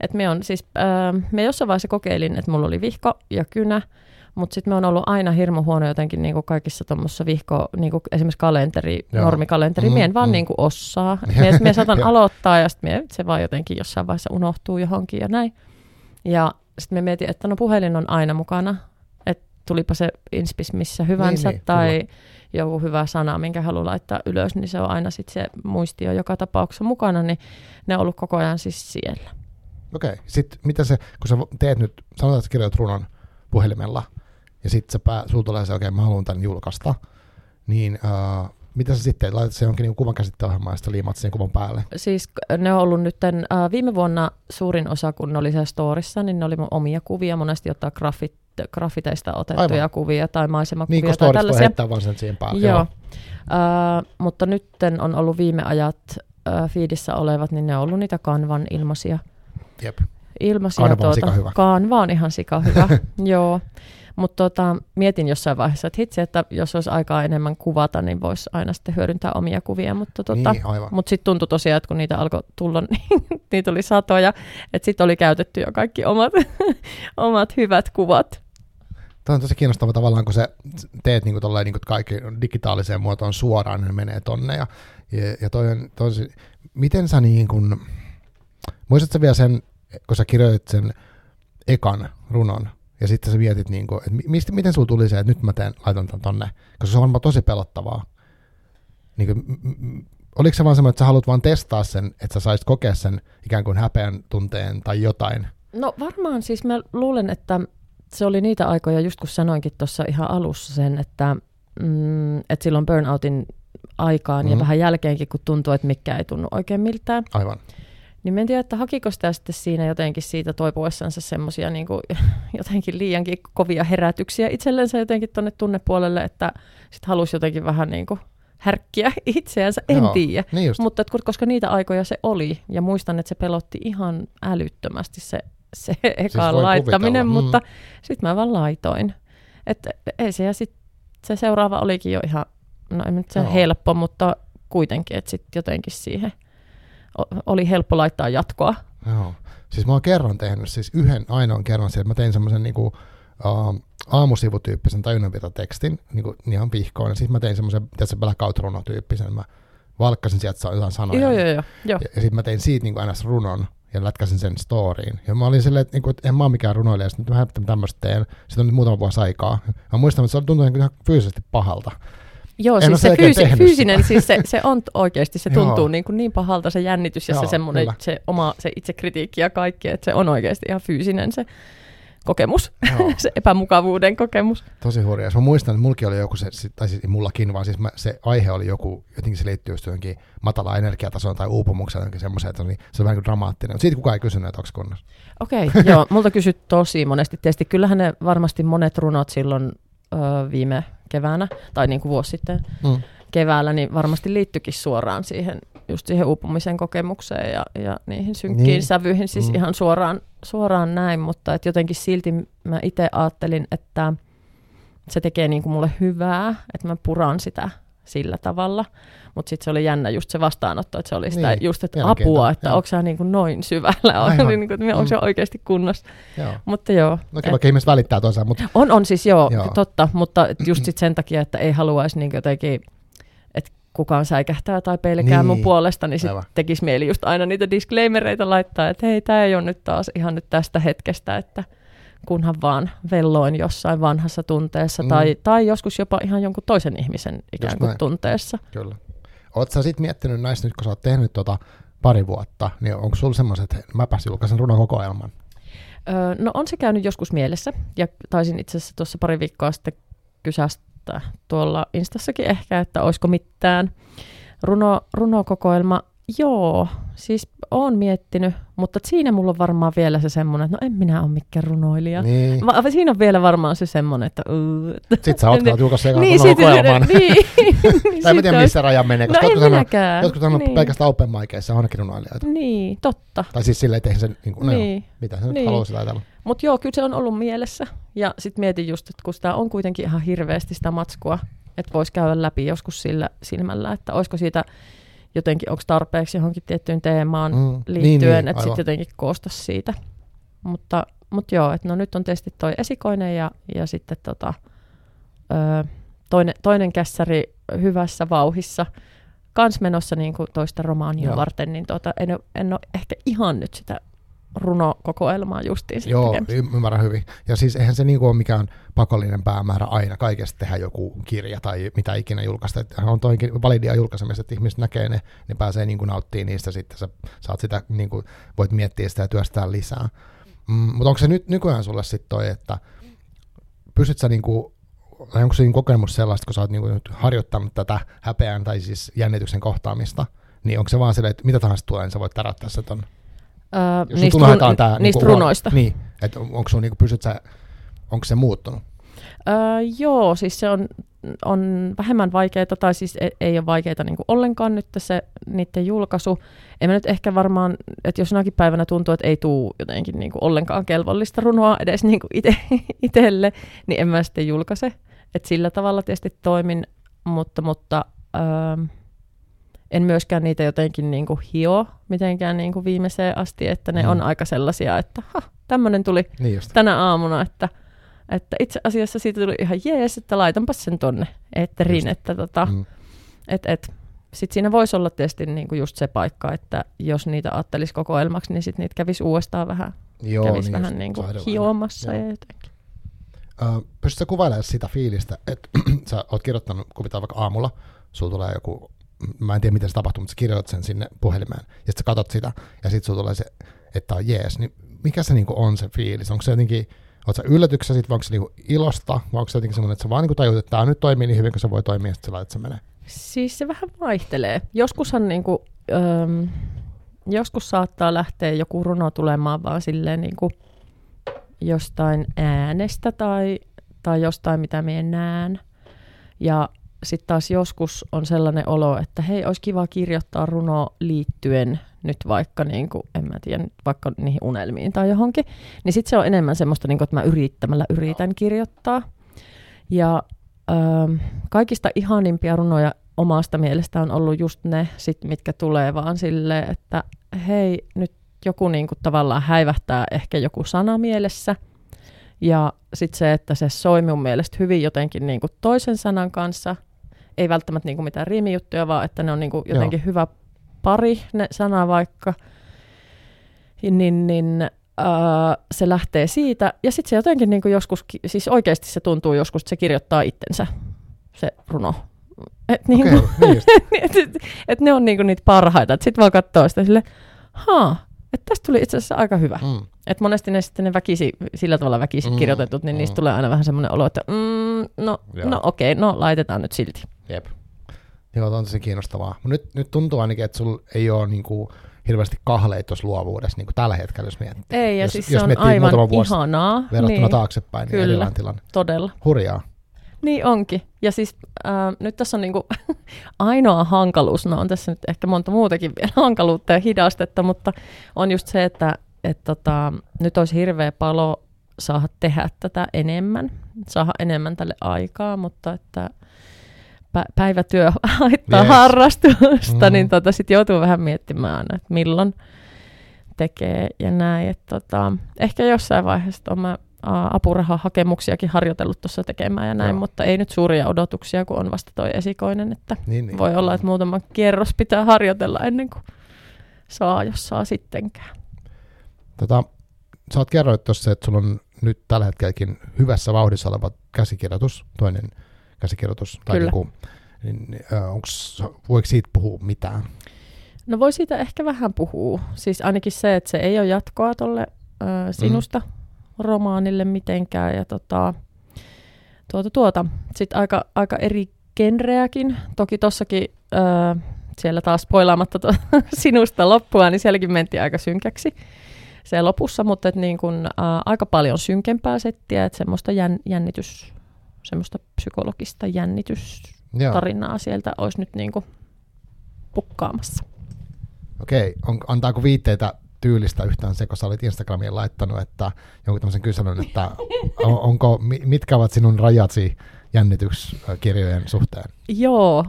Et me on siis, uh, me jossain vaiheessa kokeilin, että mulla oli vihko ja kynä, mutta sitten me on ollut aina hirmu huono jotenkin niinku kaikissa tuommoissa vihko, niinku esimerkiksi kalenteri, Joo. normikalenteri. Mm, mie en vaan mm. niinku osaa. [LAUGHS] Mie, mie saatan aloittaa ja sitten se vaan jotenkin jossain vaiheessa unohtuu johonkin ja näin. Ja sitten me mietin, että no puhelin on aina mukana. Että tulipa se inspis missä hyvänsä niin, niin, tai kyllä. joku hyvä sana, minkä haluaa laittaa ylös, niin se on aina sitten se muistio joka tapauksessa mukana, niin ne on ollut koko ajan siis siellä. Okei, okay. sitten mitä se, kun sä teet nyt, sanotaan, että kirjoitat runon puhelimella, ja sitten sulla tulee se, okei, okay, mä haluan tämän julkaista, niin uh, mitä sä sitten laitat se jonkin niin kuvan käsitteohjelmaan ja sitten liimaat sen kuvan päälle? Siis ne on ollut nyt uh, viime vuonna suurin osa, kun ne oli siellä storissa, niin ne oli mun omia kuvia, monesti ottaa grafit, grafiteista otettuja Aivan. kuvia tai maisemakuvia niin, tai tällaisia. heittää vaan sen siihen päälle. Joo. joo. Uh, mutta nyt on ollut viime ajat uh, feedissä olevat, niin ne on ollut niitä kanvan ilmaisia. Jep. Ilmaisia Kanva on tuota, hyvä. Kanva on ihan sika hyvä, [LAUGHS] joo. Mutta tota, mietin jossain vaiheessa, että hitsi, että jos olisi aikaa enemmän kuvata, niin voisi aina sitten hyödyntää omia kuvia. Mutta tota, niin, mut sitten tuntui tosiaan, että kun niitä alkoi tulla, [LAUGHS] niin niitä oli satoja. Että sitten oli käytetty jo kaikki omat, [LAUGHS] omat hyvät kuvat. Tämä on tosi kiinnostava tavallaan, kun sä teet niin kuin niin kuin kaikki digitaaliseen muotoon suoraan, niin menee tonne. Ja, ja, ja toi on tosi, miten sä niin kuin, muistatko vielä sen, kun sä kirjoitit sen ekan runon, ja sitten sä mietit, niin kuin, että mistä, miten sulla tuli se, että nyt mä teen, laitan tämän tonne, koska se on varmaan tosi pelottavaa. Niin kuin, oliko se vaan semmoinen, että sä haluat vaan testaa sen, että sä saisit kokea sen ikään kuin häpeän tunteen tai jotain? No varmaan siis mä luulen, että se oli niitä aikoja, just kun sanoinkin tuossa ihan alussa sen, että, mm, että silloin burnoutin aikaan mm-hmm. ja vähän jälkeenkin, kun tuntuu, että mikä ei tunnu oikein miltään. Aivan. Niin en tiedä, että hakiko sitä sitten siinä jotenkin siitä toipuessansa semmoisia niin [LAUGHS] jotenkin liiankin kovia herätyksiä itsellensä jotenkin tuonne tunnepuolelle, että sitten halusi jotenkin vähän niin kuin härkkiä [LAUGHS] itseänsä, en Joo, tiedä. Niin Mutta että, koska niitä aikoja se oli, ja muistan, että se pelotti ihan älyttömästi se, se [LAUGHS] eka siis laittaminen, mm. mutta sitten mä vaan laitoin. Että ei se, ja sitten se seuraava olikin jo ihan, no ei nyt se Joo. helppo, mutta kuitenkin, että sitten jotenkin siihen – oli helppo laittaa jatkoa. Joo. Siis mä oon kerran tehnyt, siis yhden ainoan kerran siellä, mä tein semmoisen niinku, uh, aamusivutyyppisen tajunnanpitotekstin, niinku, ihan vihkoon, ja sitten mä tein semmoisen, tiedätkö, blackout-runotyyppisen, mä valkkasin sieltä jotain sanoja. Joo, joo, joo. jo. Ja, ja sitten mä tein siitä niinku aina runon, ja lätkäsin sen storyin. Ja mä olin silleen, että, niinku, että en mä ole mikään runoilija, sitten mä tämmöistä teen. Sitten on nyt muutama vuosi aikaa. Mä muistan, että se tuntuu ihan fyysisesti pahalta. Joo, en siis se fyysi, fyysinen, siis se, se on oikeasti, se [LAUGHS] tuntuu niin, kuin niin pahalta se jännitys ja Joo, se semmoinen, se oma se itsekritiikki ja kaikki, että se on oikeasti ihan fyysinen se kokemus, [LAUGHS] se epämukavuuden kokemus. Tosi hurjaa. Mä muistan, että mullakin oli joku, se, tai siis mullakin, vaan siis mä, se aihe oli joku, jotenkin se liittyy just johonkin matala energiatasoon tai uupumukseen, jotenkin semmoiseen, että se, oli, se on vähän kuin dramaattinen. Mutta siitä kukaan ei kysynyt, että onko kunnossa. Okei, okay, [LAUGHS] joo, multa kysyt tosi monesti. Tietysti kyllähän ne varmasti monet runot silloin ö, viime keväänä, tai niin kuin vuosi sitten mm. keväällä, niin varmasti liittyikin suoraan siihen, just siihen uupumisen kokemukseen ja, ja niihin synkkiin niin. sävyihin, siis mm. ihan suoraan, suoraan näin, mutta et jotenkin silti mä itse ajattelin, että se tekee niin kuin mulle hyvää, että mä puran sitä, sillä tavalla. Mutta sitten se oli jännä just se vastaanotto, että se oli sitä Niin, just, että apua, että onko sä niin kuin noin syvällä, niin kuin, onko se Mm. oikeasti kunnossa. Joo. Mutta joo, No vaikka ihmiset välittää toisaan, mutta on, on siis joo, Joo. totta, mutta et just sit sen takia, että ei haluaisi niin jotenkin, että kukaan säikähtää tai pelkää Niin, mun puolesta, niin sitten tekisi mieli just aina niitä disclaimereita laittaa, että hei, tämä ei ole nyt taas ihan nyt tästä hetkestä, että kunhan vaan velloin jossain vanhassa tunteessa Mm. tai, tai joskus jopa ihan jonkun toisen ihmisen ikään kuin tunteessa. kyllä. Oletko sä sitten miettinyt näistä nyt, kun sä oot tehnyt tota pari vuotta, niin onko sulla semmoiset, että mäpäs julkaisen runokokoelman? Öö, no on se käynyt joskus mielessä, ja taisin itse asiassa tuossa pari viikkoa sitten kysästä tuolla Instassakin ehkä, että olisiko mitään. Runo, runokokoelma, joo, siis oon miettinyt, mutta siinä mulla on varmaan vielä se semmoinen, että no en minä ole mikään runoilija. Niin. Va- siinä on vielä varmaan se semmoinen, että... Uh, Sitten sä oot [LAUGHS] Niin. ekan niin, runokokoelman. sitten, niin, [LAUGHS] niin, Tai en mä tiedä, sitten missä raja menee, No koska en jotkut sanoo, jotkut sanoo niin. pelkästään open micissa on ainakin runoilijoita. Niin, totta. Tai siis silleen, että se, niin kuin, no niin. mitä sä nyt Niin. haluaisit ajatella. Mutta joo, kyllä se on ollut mielessä. Ja sitten mietin just, että kun sitä on kuitenkin ihan hirveästi sitä matskua, että voisi käydä läpi joskus sillä silmällä, että olisiko siitä jotenkin, onko tarpeeksi johonkin tiettyyn teemaan Mm, mm, niin, liittyen, niin, että sitten jotenkin koosta siitä. Mutta, mutta joo, että no nyt on testit toi esikoinen ja, ja sitten tota, ö, toinen, toinen kässäri hyvässä vauhissa kans menossa niin kuin toista romaania Joo. varten, niin tota, en, en ole ehkä ihan nyt sitä runokokoelmaa justiin Joo, tekemässä. ymmärrän hyvin. Ja siis eihän se niinku ole mikään pakollinen päämäärä aina kaikesta tehdä joku kirja tai mitä ikinä julkaista. Että on toinkin validia julkaisemista, että ihmiset näkee ne, ne pääsee niinku nauttimaan niistä sitten. Sä saat sitä, niinku, voit miettiä sitä ja työstää lisää. Mm, mutta onko se nyt nykyään sulle sitten toi, että pysyt sä niinku, tai onko se kokemus sellaista, kun sä oot niinku nyt harjoittanut tätä häpeän tai siis jännityksen kohtaamista, niin onko se vaan silleen, että mitä tahansa tulee, niin sä voit täräyttää se ton Öö, jos niistä, run- tää, niistä niinku, runoista. Niin, että onko sun, niinku, pysyt sä, onko se muuttunut? Öö, joo, siis se on, on vähemmän vaikeaa, tai siis ei, ei ole vaikeaa niin ollenkaan nyt se niiden julkaisu. En mä nyt ehkä varmaan, että jos jonakin päivänä tuntuu, että ei tule jotenkin niin kuin ollenkaan kelvollista runoa edes niin kuin ite, [LAUGHS] itselle, niin en mä sitten julkaise. Et sillä tavalla tietysti toimin, mutta, mutta öö, en myöskään niitä jotenkin niin kuin hio mitenkään niin kuin viimeiseen asti, että ne Mm. on aika sellaisia, että ha, tämmöinen tuli Niin just. tänä aamuna, että, että itse asiassa siitä tuli ihan jees, että laitanpas sen tonne eetteriin, Just. että tota, Mm. et, et, sitten siinä voisi olla tietysti niinku just se paikka, että jos niitä ajattelisi kokoelmaksi, niin sitten niitä kävisi uudestaan vähän, Joo, kävisi niin vähän niinku hiomassa ja jotenkin. Ö, pystytkö kuvailemaan sitä fiilistä, että [CLEARS THROAT] sä oot kirjoittanut, kuvitaan vaikka aamulla, sulla tulee joku, mä en tiedä miten se tapahtuu, mutta sä kirjoitat sen sinne puhelimeen, ja sitten sä katot sitä, ja sitten sulla tulee se, että on jees, niin mikä se niinku on se fiilis? Onko se jotenkin, oot sä yllätyksessä sit, vai onko se niinku ilosta, vai onko se jotenkin semmoinen, että sä vaan niinku tajut, että tämä nyt toimii niin hyvin, kun se voi toimia, ja sitten sä laitat se menee. Siis se vähän vaihtelee. Joskushan niinku, öm, joskus saattaa lähteä joku runo tulemaan vaan silleen niinku jostain äänestä tai, tai jostain, mitä minä näen. Ja sitten taas joskus on sellainen olo, että hei, olisi kiva kirjoittaa runo liittyen nyt vaikka, niin kuin, en mä tiedä, vaikka niihin unelmiin tai johonkin. Niin sitten se on enemmän semmoista, niin kuin, että mä yrittämällä yritän kirjoittaa. Ja ähm, kaikista ihanimpia runoja omasta mielestä on ollut just ne, sit, mitkä tulee vaan silleen, että hei, nyt joku niin kuin tavallaan häivähtää ehkä joku sana mielessä. Ja sitten se, että se soi mun mielestä hyvin jotenkin niin kuin toisen sanan kanssa. Ei välttämättä niin kuin mitään riimijuttuja, vaan että ne on niin kuin jotenkin hyvä pari, ne sana vaikka. Niin, niin äh, se lähtee siitä. Ja sitten se jotenkin niin kuin joskus, siis oikeasti se tuntuu joskus, että se kirjoittaa itsensä, se runo. Et niin Okei, kuin, niin just. [LAUGHS] et, et, et ne on niinku niitä parhaita. Sitten vaan katsoo sitä sille, haa, tästä tuli itse asiassa aika hyvä. Mm. Et monesti ne sitten ne väkisi, sillä tavalla väkisi Mm, kirjoitetut, niin mm. niistä tulee aina vähän semmoinen olo, että mm, no, Joo. no okei, no laitetaan nyt silti. Jep. Joo, on tosi kiinnostavaa. Mut nyt, nyt tuntuu ainakin, että sulla ei ole niinku hirveästi kahleita tuossa luovuudessa niin kuin tällä hetkellä, jos miettii. Ei, ja Jos- siis jos se on miettii aivan ihanaa. Verrattuna niin, taaksepäin, niin Kyllä. tilanne. Todella. Hurjaa. Niin onkin. Ja siis äh, nyt tässä on niinku [LAUGHS] ainoa hankaluus, no on tässä nyt ehkä monta muutakin vielä [LAUGHS] hankaluutta ja hidastetta, mutta on just se, että et tota, nyt olisi hirveä palo saada tehdä tätä enemmän, saada enemmän tälle aikaa, mutta että pä- päivätyö [LAUGHS] haittaa Yes. harrastusta, Mm. niin tota, sitten joutuu vähän miettimään että milloin tekee ja näin. Et tota, ehkä jossain vaiheessa on mä apurahahakemuksiakin harjoitellut tuossa tekemään ja näin, Joo. mutta ei nyt suuria odotuksia, kun on vasta toi esikoinen, että Niin, niin. voi olla, että muutama kierros pitää harjoitella ennen kuin saa, jos saa sittenkään. Tota, sä oot kerroit tuossa, että sulla on nyt tällä hetkelläkin hyvässä vauhdissa oleva käsikirjoitus, toinen käsikirjoitus. Tai Kyllä. Niinku, niin, äh, onks, voiko siitä puhua mitään? No voi siitä ehkä vähän puhua. Siis ainakin se, että se ei ole jatkoa tuolle sinusta romaanille mitenkään. Ja tota, tuota, tuota. Sitten aika, aika eri genreäkin. Toki tossakin ö, siellä taas spoilaamatta to, [LAUGHS] sinusta loppua, niin sielläkin mentiin aika synkäksi se lopussa, mutta et niin kun, ä, aika paljon synkempää settiä, että semmoista jän, jännitys, semmoista psykologista jännitystarinaa Joo. sieltä olisi nyt niin kuin pukkaamassa. Okei, on, antaako viitteitä tyylistä yhtään se, kun sä olit Instagramiin laittanut, että jonkun tämmöisen kyselyn, että on, onko, mi- mitkä ovat sinun rajasi jännityskirjojen suhteen? Joo. [LAUGHS]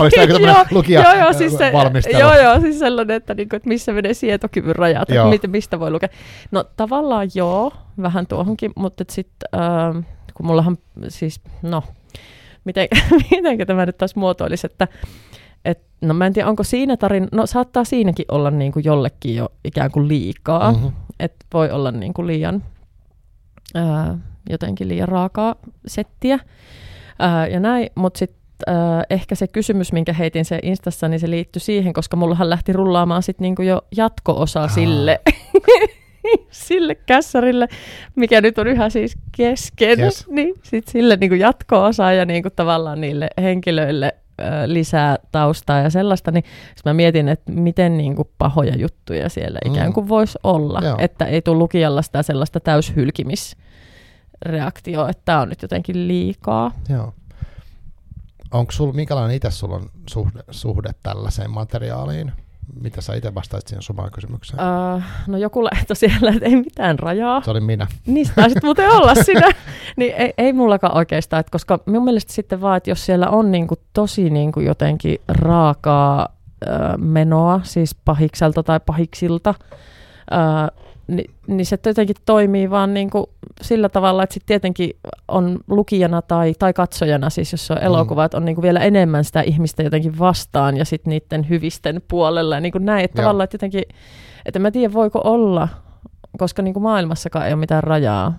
Oliko tämä tämmöinen lukija joo, joo, siis se, valmistelu? joo, joo, siis sellainen, että, niinku, että missä menee sietokyvyn rajat, Joo. että mit, mistä voi lukea. No tavallaan joo, vähän tuohonkin, mutta sitten ähm, kun mullahan siis, no, miten, [LAUGHS] miten tämä nyt taas muotoilisi, että et, no mä en tiedä, onko siinä tarina, no saattaa siinäkin olla niin kuin jollekin jo ikään kuin liikaa, Mhm. että voi olla niin kuin liian ää, jotenkin liian raakaa settiä ää, ja näin, mutta sitten ehkä se kysymys, minkä heitin se Instassa, niin se liittyi siihen, koska mullahan lähti rullaamaan sit niinku jo jatko-osa Aa. sille, [LAUGHS] sille kässarille, mikä nyt on yhä siis kesken, Yes. niin sitten sille niinku jatko-osa ja niinku tavallaan niille henkilöille lisää taustaa ja sellaista, niin sit mä mietin, että miten niinku pahoja juttuja siellä Mm. ikään kuin voisi olla, Joo. että ei tule lukijalla sitä sellaista täyshylkimisreaktioa, että tämä on nyt jotenkin liikaa. Joo. Onko sul, minkälainen itse sulla on suhde, suhde tällaiseen materiaaliin? Mitä sä itse vastaisit siihen samaan kysymykseen? Uh, no joku laittoi siellä, että ei mitään rajaa. Se oli minä. Niistä taisit muuten olla sinä. [LAUGHS] niin ei, ei mullakaan oikeastaan, että koska minun mielestä sitten vaan, että jos siellä on niinku tosi niinku jotenkin raakaa ö, menoa, siis pahikselta tai pahiksilta, ö, niin, niin se jotenkin toimii vaan niinku sillä tavalla, että sitten tietenkin on lukijana tai, tai katsojana, siis jos se on elokuva, että on niinku vielä enemmän sitä ihmistä jotenkin vastaan ja sitten niiden hyvisten puolella ja niinku näin, että Joo. tavallaan, että jotenkin, että mä tiedä voiko olla, koska niinku maailmassakaan ei ole mitään rajaa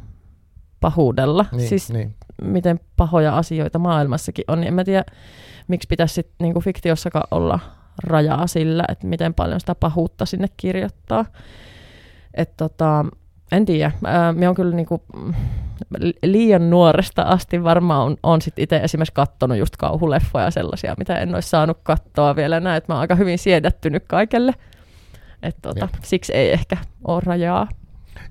pahuudella, Niin, siis niin. miten pahoja asioita maailmassakin on, niin en mä tiedä, miksi pitäisi sit niinku fiktiossakaan olla rajaa sillä, että miten paljon sitä pahuutta sinne kirjoittaa. Et tota, en tiedä. Minä on kyllä niinku, li- liian nuoresta asti varmaan on, on sit itse esimerkiksi kattonut just kauhuleffoja sellaisia, mitä en olisi saanut katsoa vielä näin, että mä oon aika hyvin siedättynyt kaikelle. Et tota, Jep. siksi ei ehkä ole rajaa.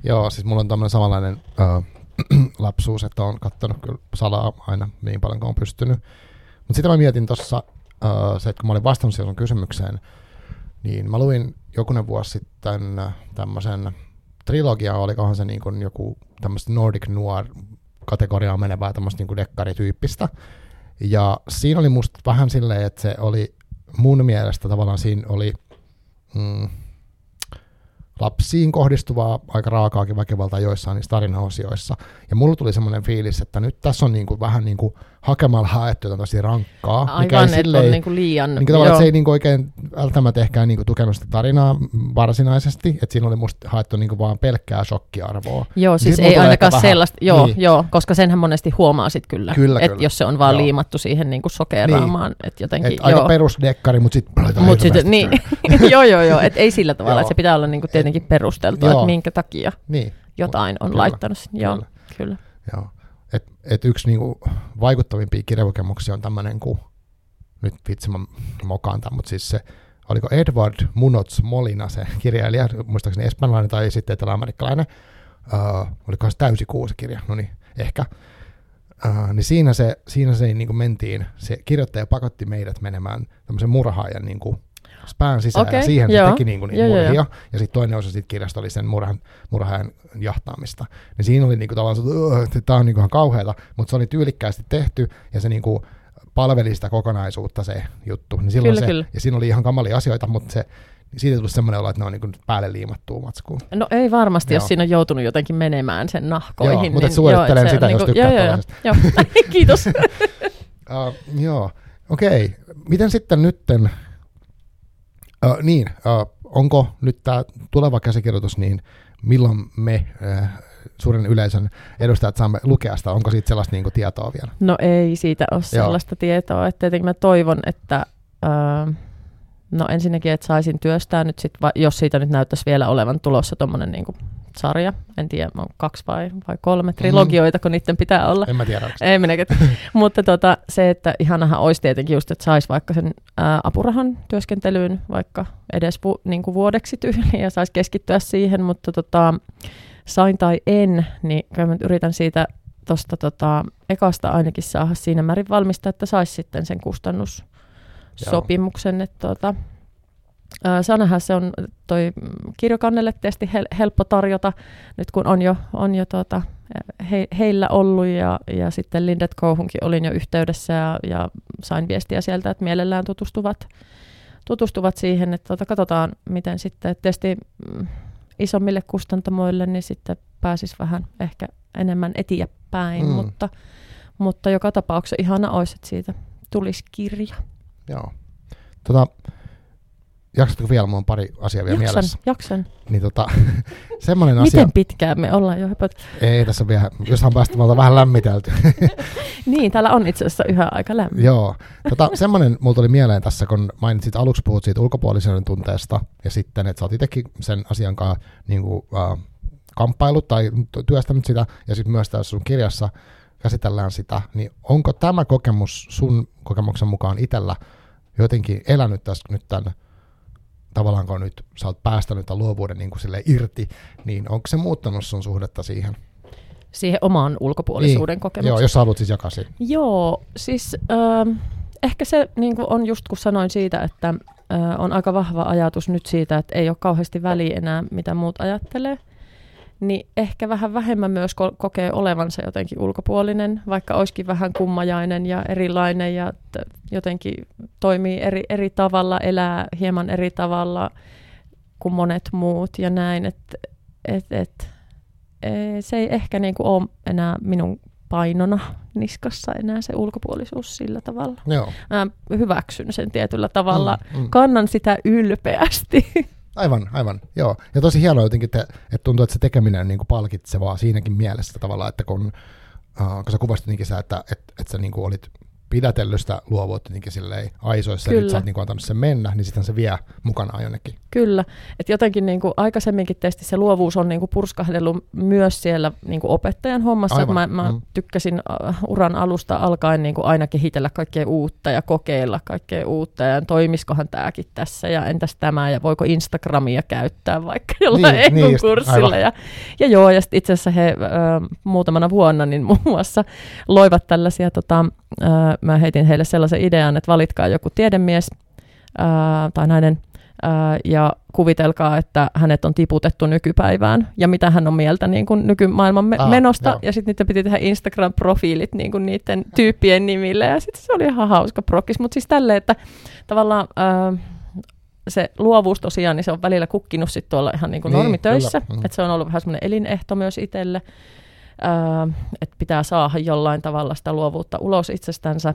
Joo, siis mulla on tämmöinen samanlainen ö, [CLEARS THROAT] lapsuus, että on kattonut kyllä salaa aina niin paljon kuin on pystynyt. Mutta sitten mä mietin tuossa se, että kun mä olin vastannut siihen kysymykseen, niin mä luin jokunen vuosi sitten tämmöisen trilogia, olikohan se niin kuin joku tämmöistä Nordic Noir kategoriaan menevää tämmöistä niin kuin dekkarityyppistä. Ja siinä oli musta vähän silleen, että se oli mun mielestä tavallaan siinä oli mm, lapsiin kohdistuvaa aika raakaakin väkivaltaa joissain niissä tarinaosioissa. Ja mulla tuli semmoinen fiilis, että nyt tässä on niinku vähän niinku hakemalla haettu jotain tosi rankkaa. mikä ei Aivan, että silleen- on niinku liian... niin tavallaan, se ei niinku oikein välttämättä ehkä niinku tukenut sitä tarinaa varsinaisesti, että siinä oli musta haettu niinku vaan pelkkää shokkiarvoa. Joo, siis Sit ei ainakaan vähän- sellaista, joo, niin. joo, koska senhän monesti huomaa sit kyllä, Kyllä, että jos se on vaan Joo. liimattu siihen niinku sokeraamaan, niin. että jotenkin, Et aika joo. perusdekkari, mutta sitten Mut sitten, niin, joo, joo, joo, että ei sillä tavalla, että se pitää olla niinku tietenkin perusteltua, Joo. että minkä takia niin, jotain on Kyllä, laittanut. sinne. Joo, kyllä. kyllä. joo. Et, et yksi niinku vaikuttavimpia kirjakokemuksia on tämmöinen kuin, nyt vitsi mä mokaan tämän, mutta siis se, oliko Edward Munoz Molina se kirjailija, muistaakseni espanjalainen tai sitten etelä-amerikkalainen, uh, olikohan se täysi kuusi kirja, no niin, ehkä. Uh, niin siinä se, siinä se niin kuin mentiin, se kirjoittaja pakotti meidät menemään tämmöisen murhaajan niin kuin pään sisään, Okei, ja siihen joo. se teki niin kuin niitä Joo, joo, murhia, ja sitten toinen osa siitä kirjasta oli sen murhan, murhaajan jahtaamista. Niin siinä oli niin kuin tavallaan se, että tämä on niin kuin ihan kauheata, mutta se oli tyylikkäästi tehty, ja se niin kuin palveli sitä kokonaisuutta se juttu. Niin silloin Kyllä, se, kyllä. Ja siinä oli ihan kamalia asioita, mutta se, niin siitä tuli semmoinen olo, että ne on niin päälle liimattua matskua. No ei varmasti, Joo. jos siinä on joutunut jotenkin menemään sen nahkoihin. Joo, mutta niin, suosittelen joo, sitä, on jos niinku- tykkää joo, joo, joo, joo. [LAUGHS] Kiitos. [LAUGHS] Uh, joo, okei. Okay. Miten sitten nytten, uh, niin, uh, onko nyt tämä tuleva käsikirjoitus, niin milloin me uh, suuren yleisön edustajat saamme lukea sitä? Onko siitä sellaista niin kuin, tietoa vielä? No ei siitä ole Joo. sellaista tietoa. Että tietenkin mä toivon, että öö, no ensinnäkin, että saisin työstää nyt sit, va- jos siitä nyt näyttäisi vielä olevan tulossa tuommoinen niinku sarja. En tiedä, on kaksi vai, vai kolme trilogioita, kun niiden pitää olla. En mä tiedä. Ei minäkin. [LAUGHS] Mutta tota, se, että ihanahan olisi tietenkin just, että saisi vaikka sen ää, apurahan työskentelyyn vaikka edes vu, niin kuin vuodeksi tyyliin ja saisi keskittyä siihen, mutta tota, sain tai en, niin kyllä mä yritän siitä tuosta tota, ekasta ainakin saada siinä määrin valmista, että saisi sitten sen kustannussopimuksen. Että tota, Sanahan se on toi kirjokannelle tietysti hel- helppo tarjota, nyt kun on jo, on jo tota, he, heillä ollut ja, ja sitten Lindet Kouhunkin olin jo yhteydessä ja, ja sain viestiä sieltä, että mielellään tutustuvat, tutustuvat siihen, että tota, katsotaan miten sitten, tietysti mm, isommille kustantamoille niin sitten pääsis vähän ehkä enemmän eteenpäin, mm. mutta, mutta joka tapauksessa ihana olisi, että siitä tulisi kirja. Joo. Tota, jaksatko vielä? Mulla on pari asiaa vielä Jaksan, mielessä. jaksan. Niin tota, [LAUGHS] semmoinen asia, Miten pitkään me ollaan jo höpöt? ei tässä vielä, jossain päästä me vähän lämmitelty. [LAUGHS] Niin, täällä on itse asiassa yhä aika lämmin. Joo. Tota, semmoinen mulla tuli mieleen tässä, kun mainitsit aluksi puhut siitä ulkopuolisen tunteesta, ja sitten, että sä oot itsekin sen asian kanssa niin kuin, äh, kamppailut tai työstänyt sitä, ja sitten myös tässä sun kirjassa käsitellään sitä, niin onko tämä kokemus sun kokemuksen mukaan itsellä jotenkin elänyt tässä nyt tämän, tavallaan kun nyt sä oot päästänyt tämän luovuuden niin kuin sille irti, niin onko se muuttanut sun suhdetta siihen? Siihen omaan ulkopuolisuuden Niin. kokemukseen. Joo, jos haluat siis jakaa siitä. Joo, siis ähm, ehkä se niin kuin on just kun sanoin siitä, että äh, on aika vahva ajatus nyt siitä, että ei ole kauheasti väliä enää, mitä muut ajattelee. Niin ehkä vähän vähemmän myös ko- kokee olevansa jotenkin ulkopuolinen, vaikka olisikin vähän kummajainen ja erilainen ja t- jotenkin toimii eri, eri tavalla, elää hieman eri tavalla kuin monet muut ja näin. Että et, et, eh, se ei ehkä niin kuin ole enää minun painona niskassa enää se ulkopuolisuus sillä tavalla. Joo. Mä hyväksyn sen tietyllä tavalla. Mm, mm. Kannan sitä ylpeästi. [LAUGHS] Aivan, aivan, joo. Ja tosi hienoa jotenkin, että, että tuntuu, että se tekeminen on niin kuin palkitsevaa siinäkin mielessä tavallaan, että kun, uh, kun sä kuvasit sitä, että, että, että sä niin kuin olit pidätellyt sitä luovuutta jotenkin silleen aisoissa, Kyllä. nyt sä oot niin kuin antanut sen mennä, niin sitten se vie mukanaan jonnekin. Kyllä. Et jotenkin niin kuin aikaisemminkin tietysti se luovuus on niin kuin purskahdellut myös siellä niin kuin opettajan hommassa. Aivan, Mä, mä mm. tykkäsin äh, uran alusta alkaen niin kuin aina kehitellä kaikkea uutta ja kokeilla kaikkea uutta ja toimiskohan tämäkin tässä ja entäs tämä ja voiko Instagramia käyttää vaikka jollain Niin, niin, niin just, kurssilla. aivan. ja, ja joo, ja itse asiassa he äh, muutamana vuonna niin [LAUGHS] muun muassa loivat tällaisia, tota, äh, mä heitin heille sellaisen idean, että valitkaa joku tiedemies äh, tai nainen ää, ja kuvitelkaa, että hänet on tiputettu nykypäivään ja mitä hän on mieltä niin kuin nykymaailman me- Aa, menosta. joo. Ja sitten niiden piti tehdä Instagram-profiilit niin kuin niiden tyyppien nimille ja sitten se oli ihan hauska prokkis. Mutta siis tälleen, että tavallaan ää, se luovuus tosiaan, niin se on välillä kukkinut sit tuolla ihan niin kuin Niin, normitöissä. kyllä, mm. Että se on ollut vähän semmoinen elinehto myös itselle, ää, että pitää saada jollain tavalla sitä luovuutta ulos itsestänsä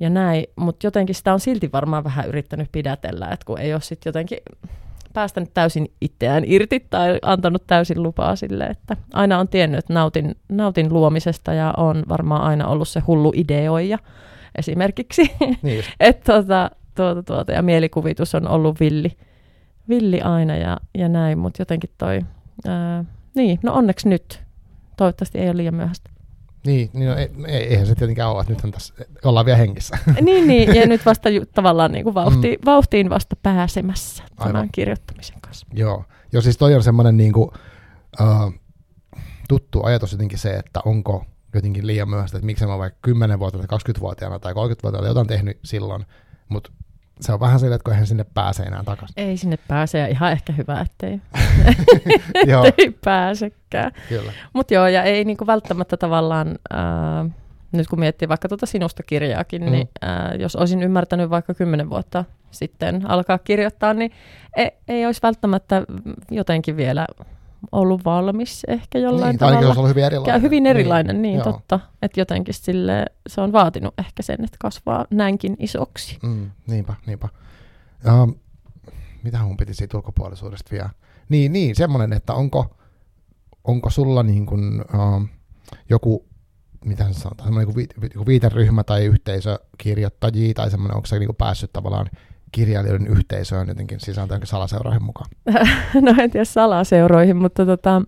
ja näin, mutta jotenkin sitä on silti varmaan vähän yrittänyt pidätellä, että kun ei ole sitten jotenkin päästänyt täysin itseään irti tai antanut täysin lupaa sille, että aina on tiennyt, että nautin, nautin luomisesta ja on varmaan aina ollut se hullu ideoija esimerkiksi, Niin [LAUGHS] että tuota, tuota, tuota, ja mielikuvitus on ollut villi, villi aina ja, ja näin, mutta jotenkin toi, ää, niin, no onneksi nyt, toivottavasti ei ole liian myöhäistä. Niin, niin no, ei, ei, eihän se tietenkään ole, että nythän tässä ollaan vielä hengissä. [LAUGHS] niin, niin, ja nyt vasta ju, tavallaan niin kuin vauhtiin, mm. vauhtiin vasta pääsemässä tämän Aivan. kirjoittamisen kanssa. Joo. Joo, siis toi on semmoinen niin kuin, uh, tuttu ajatus jotenkin se, että onko jotenkin liian myöhäistä, että miksi mä vaikka 10-vuotiaana tai 20-vuotiaana tai 30-vuotiaana jotain tehnyt silloin, mutta se on vähän silleen, että kun eihän sinne pääse enää takaisin. Ei sinne pääse, ja ihan ehkä hyvä, ettei, [LAUGHS] ettei pääsekään. kyllä. Mutta joo, ja ei niinku välttämättä tavallaan, ää, nyt kun miettii vaikka tuota sinusta kirjaakin, Mm. niin ää, jos olisin ymmärtänyt vaikka kymmenen vuotta sitten alkaa kirjoittaa, niin ei, ei olisi välttämättä jotenkin vielä ollut valmis ehkä jollain niin, tai ainakin tavalla. olisi ollut hyvin erilainen. Ja hyvin erilainen, niin, niin joo. totta. Että jotenkin sille, se on vaatinut ehkä sen, että kasvaa näinkin isoksi. Mm, niinpä, niinpä. Um, mitä mun piti siitä ulkopuolisuudesta vielä? Niin, niin semmoinen, että onko, onko sulla niin kuin, um, joku, mitä sanotaan, semmoinen joku, vi, joku viiteryhmä tai yhteisö kirjoittajia tai semmoinen, onko se niin kuin päässyt tavallaan kirjailijoiden yhteisöön jotenkin tai salaseuroihin mukaan? [LAUGHS] no en tiedä salaseuroihin, mutta tota,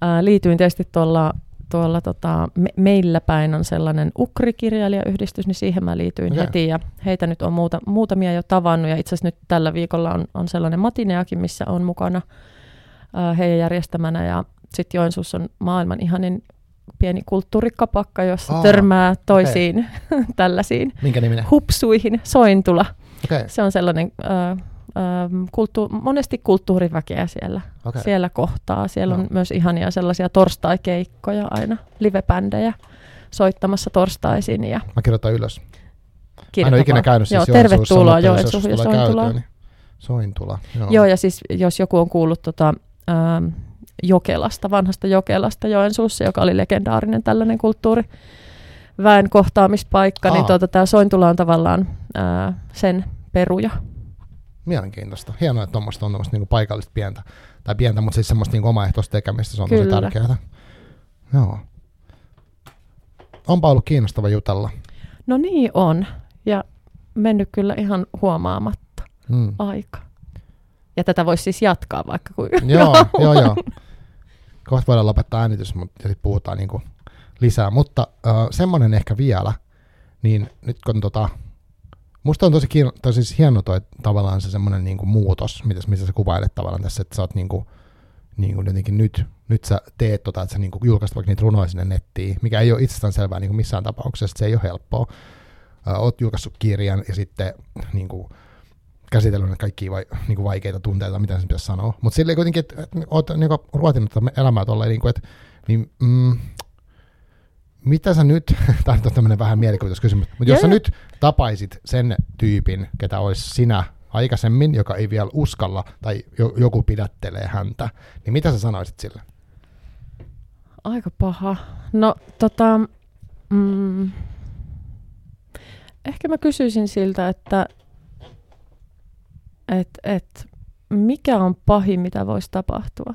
ää, liityin tietysti tuolla, tuolla tota, me, meillä päin on sellainen Ukri-kirjailijayhdistys, niin siihen mä liityin okay. heti ja heitä nyt on muuta, muutamia jo tavannut ja itse asiassa nyt tällä viikolla on, on sellainen matineakin, missä on mukana ää, heidän järjestämänä ja sitten Joensuussa on maailman ihanin pieni kulttuurikapakka, jossa Aa, törmää toisiin [LAUGHS] tällaisiin Minkä niminen? hupsuihin, sointula. Okay, Se on sellainen, äh, kulttu- monesti kulttuuriväkeä siellä, okei. siellä kohtaa. Siellä on Joo. myös ihania sellaisia torstaikeikkoja aina, livebändejä soittamassa torstaisin ja Mä kirjoitan ylös. Mä en kirjoitan ikinä käynyt siis Joo, Joensuussa, tervetuloa mutta jos tulee Sointulaan. käytyä, niin Sointula. Joo. Joo, ja siis jos joku on kuullut tota, ähm, Jokelasta, vanhasta Jokelasta Joensuussa, joka oli legendaarinen tällainen kulttuuri, väen kohtaamispaikka, niin Aa. tuota, tämä Sointula on tavallaan äh, sen peruja. Mielenkiintoista. Hienoa, että tuommoista on tuommoista niinku paikallista pientä, tai pientä, mutta siis semmoista niinku omaehtoista tekemistä, se on tosi Kyllä. tärkeää. Joo. Onpa ollut kiinnostava jutella. No niin on, ja mennyt kyllä ihan huomaamatta Mm. aika. Ja tätä voisi siis jatkaa vaikka kuinka. joo, [LAUGHS] joo, joo. Kohta voidaan lopettaa äänitys, mutta sitten puhutaan niinku lisää. Mutta äh, semmoinen ehkä vielä, niin nyt kun tota, musta on tosi, kiinno, tai siis hieno toi tavallaan se semmoinen niinku muutos, mitä, mitä sä kuvailet tavallaan tässä, että sä oot niinku, niinku jotenkin nyt, nyt sä teet tota, että sä niinku julkaist vaikka niitä runoja sinne nettiin, mikä ei ole itsestään selvää niinku missään tapauksessa, se ei ole helppoa. Äh, oot julkaissut kirjan ja sitten niinku, käsitellyt kaikkia vai, niinku vaikeita tunteita, mitä sen pitäisi sanoa. Mutta silleen kuitenkin, että et, oot niinku, ruotinut elämää tolleen, niinku, että niin, mm, mitä sä nyt, [LAUGHS] tämä on tämmöinen vähän mielikuvituskysymys, mutta jos sä nyt tapaisit sen tyypin, ketä olisi sinä aikaisemmin, joka ei vielä uskalla, tai jo, joku pidättelee häntä, niin mitä sä sanoisit sille? Aika paha. No tota, mm, ehkä mä kysyisin siltä, että et, et, mikä on pahin, mitä voisi tapahtua,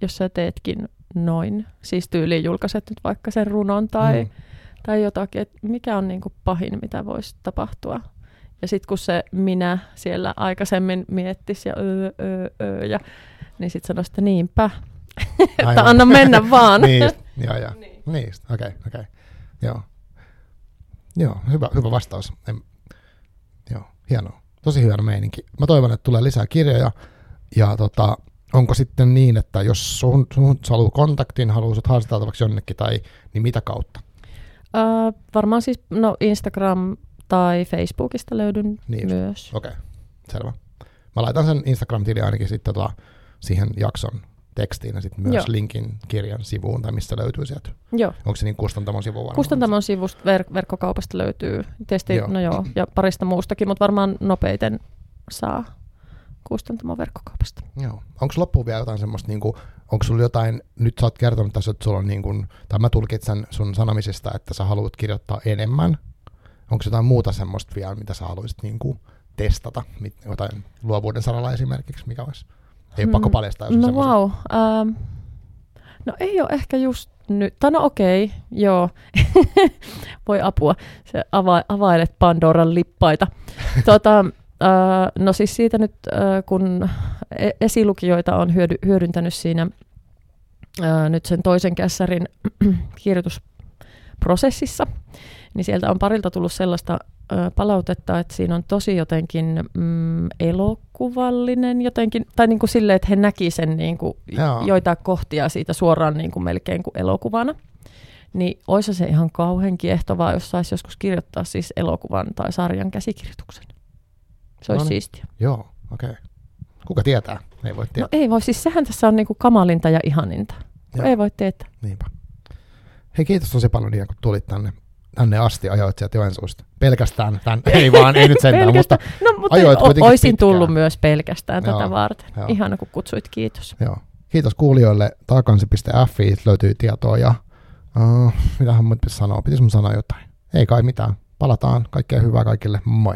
jos sä teetkin noin. Siis tyyliin julkaiset nyt vaikka sen runon tai, Mm. tai jotakin, että mikä on niinku pahin, mitä voisi tapahtua. Ja sitten kun se minä siellä aikaisemmin miettisi ja öö, öö, öö, ja, niin sitten sanoisi, että niinpä, että anna mennä vaan. [LAUGHS] niin, joo, joo. Niin, just, okei, okay, okei. Okay. Joo. Joo, hyvä, hyvä vastaus. En, joo, hienoa. Tosi hyvä meininki. Mä toivon, että tulee lisää kirjoja. Ja tota, onko sitten niin, että jos sun, sun sä haluat kontaktin, haluat sut haastateltavaksi jonnekin, tai, niin mitä kautta? Uh, varmaan siis no Instagram tai Facebookista löydyn Niin just. myös. Okei, okay, selvä. Mä laitan sen Instagram-tilin ainakin sitten tota, siihen jakson tekstiin ja sitten myös Joo. linkin kirjan sivuun, tai missä löytyy sieltä. Joo. Onko se niin kustantamon sivu varmaan? Kustantamon sivusta ver- verkkokaupasta löytyy tietysti, Joo. no joo, ja parista muustakin, mutta varmaan nopeiten saa kustantamon verkkokaupasta. Joo. Onko loppuun vielä jotain semmoista, niinku, onko sulla jotain, nyt sä oot kertonut tässä, että sulla on, niinku, tai mä tulkitsen sun sanomisista, että sä haluat kirjoittaa enemmän. Onko jotain muuta semmoista vielä, mitä sä haluaisit niinku, testata, mit, jotain luovuuden saralla esimerkiksi, mikä olisi? Ei ole pakko Mm, paljastaa, jos No wow. Ähm, no ei ole ehkä just nyt, tai no okei, joo, [LAUGHS] voi apua, se ava- availet Pandoran lippaita. tota, no siis siitä nyt, kun e- esilukijoita on hyödy- hyödyntänyt siinä nyt sen toisen kässärin [CLEARS THROAT] kirjoitusprosessissa, niin sieltä on parilta tullut sellaista palautetta, että siinä on tosi jotenkin mm, elokuvallinen jotenkin, tai niin kuin silleen, että he näki sen niin kuin Joo. joitain kohtia siitä suoraan niin kuin melkein kuin elokuvana. Niin olisi se ihan kauhean kiehtovaa, jos saisi joskus kirjoittaa siis elokuvan tai sarjan käsikirjoituksen. Se olisi Noniin. siistiä. Joo, okei. Okay. Kuka tietää? Ei voi No tietää. ei voi, siis sehän tässä on niin kuin kamalinta ja ihaninta. Joo. Ei voi tietää. Niinpä. Hei, kiitos tosi paljon, Dia, kun tulit tänne. tänne asti ajoit sieltä Joensuusta. Pelkästään tämän, [LAUGHS] ei vaan, ei nyt sentään, mutta no, mutta ajoit o- kuitenkin Oisin pitkään. tullut myös pelkästään Joo, tätä varten. joo. Ihana, kun kutsuit, kiitos. joo. Kiitos kuulijoille. Taakansi.fi löytyy tietoa ja uh, mitähän mun pitäisi sanoa? Pitäisi mun sanoa jotain? Ei kai mitään. Palataan. Kaikkea hyvää kaikille. Moi.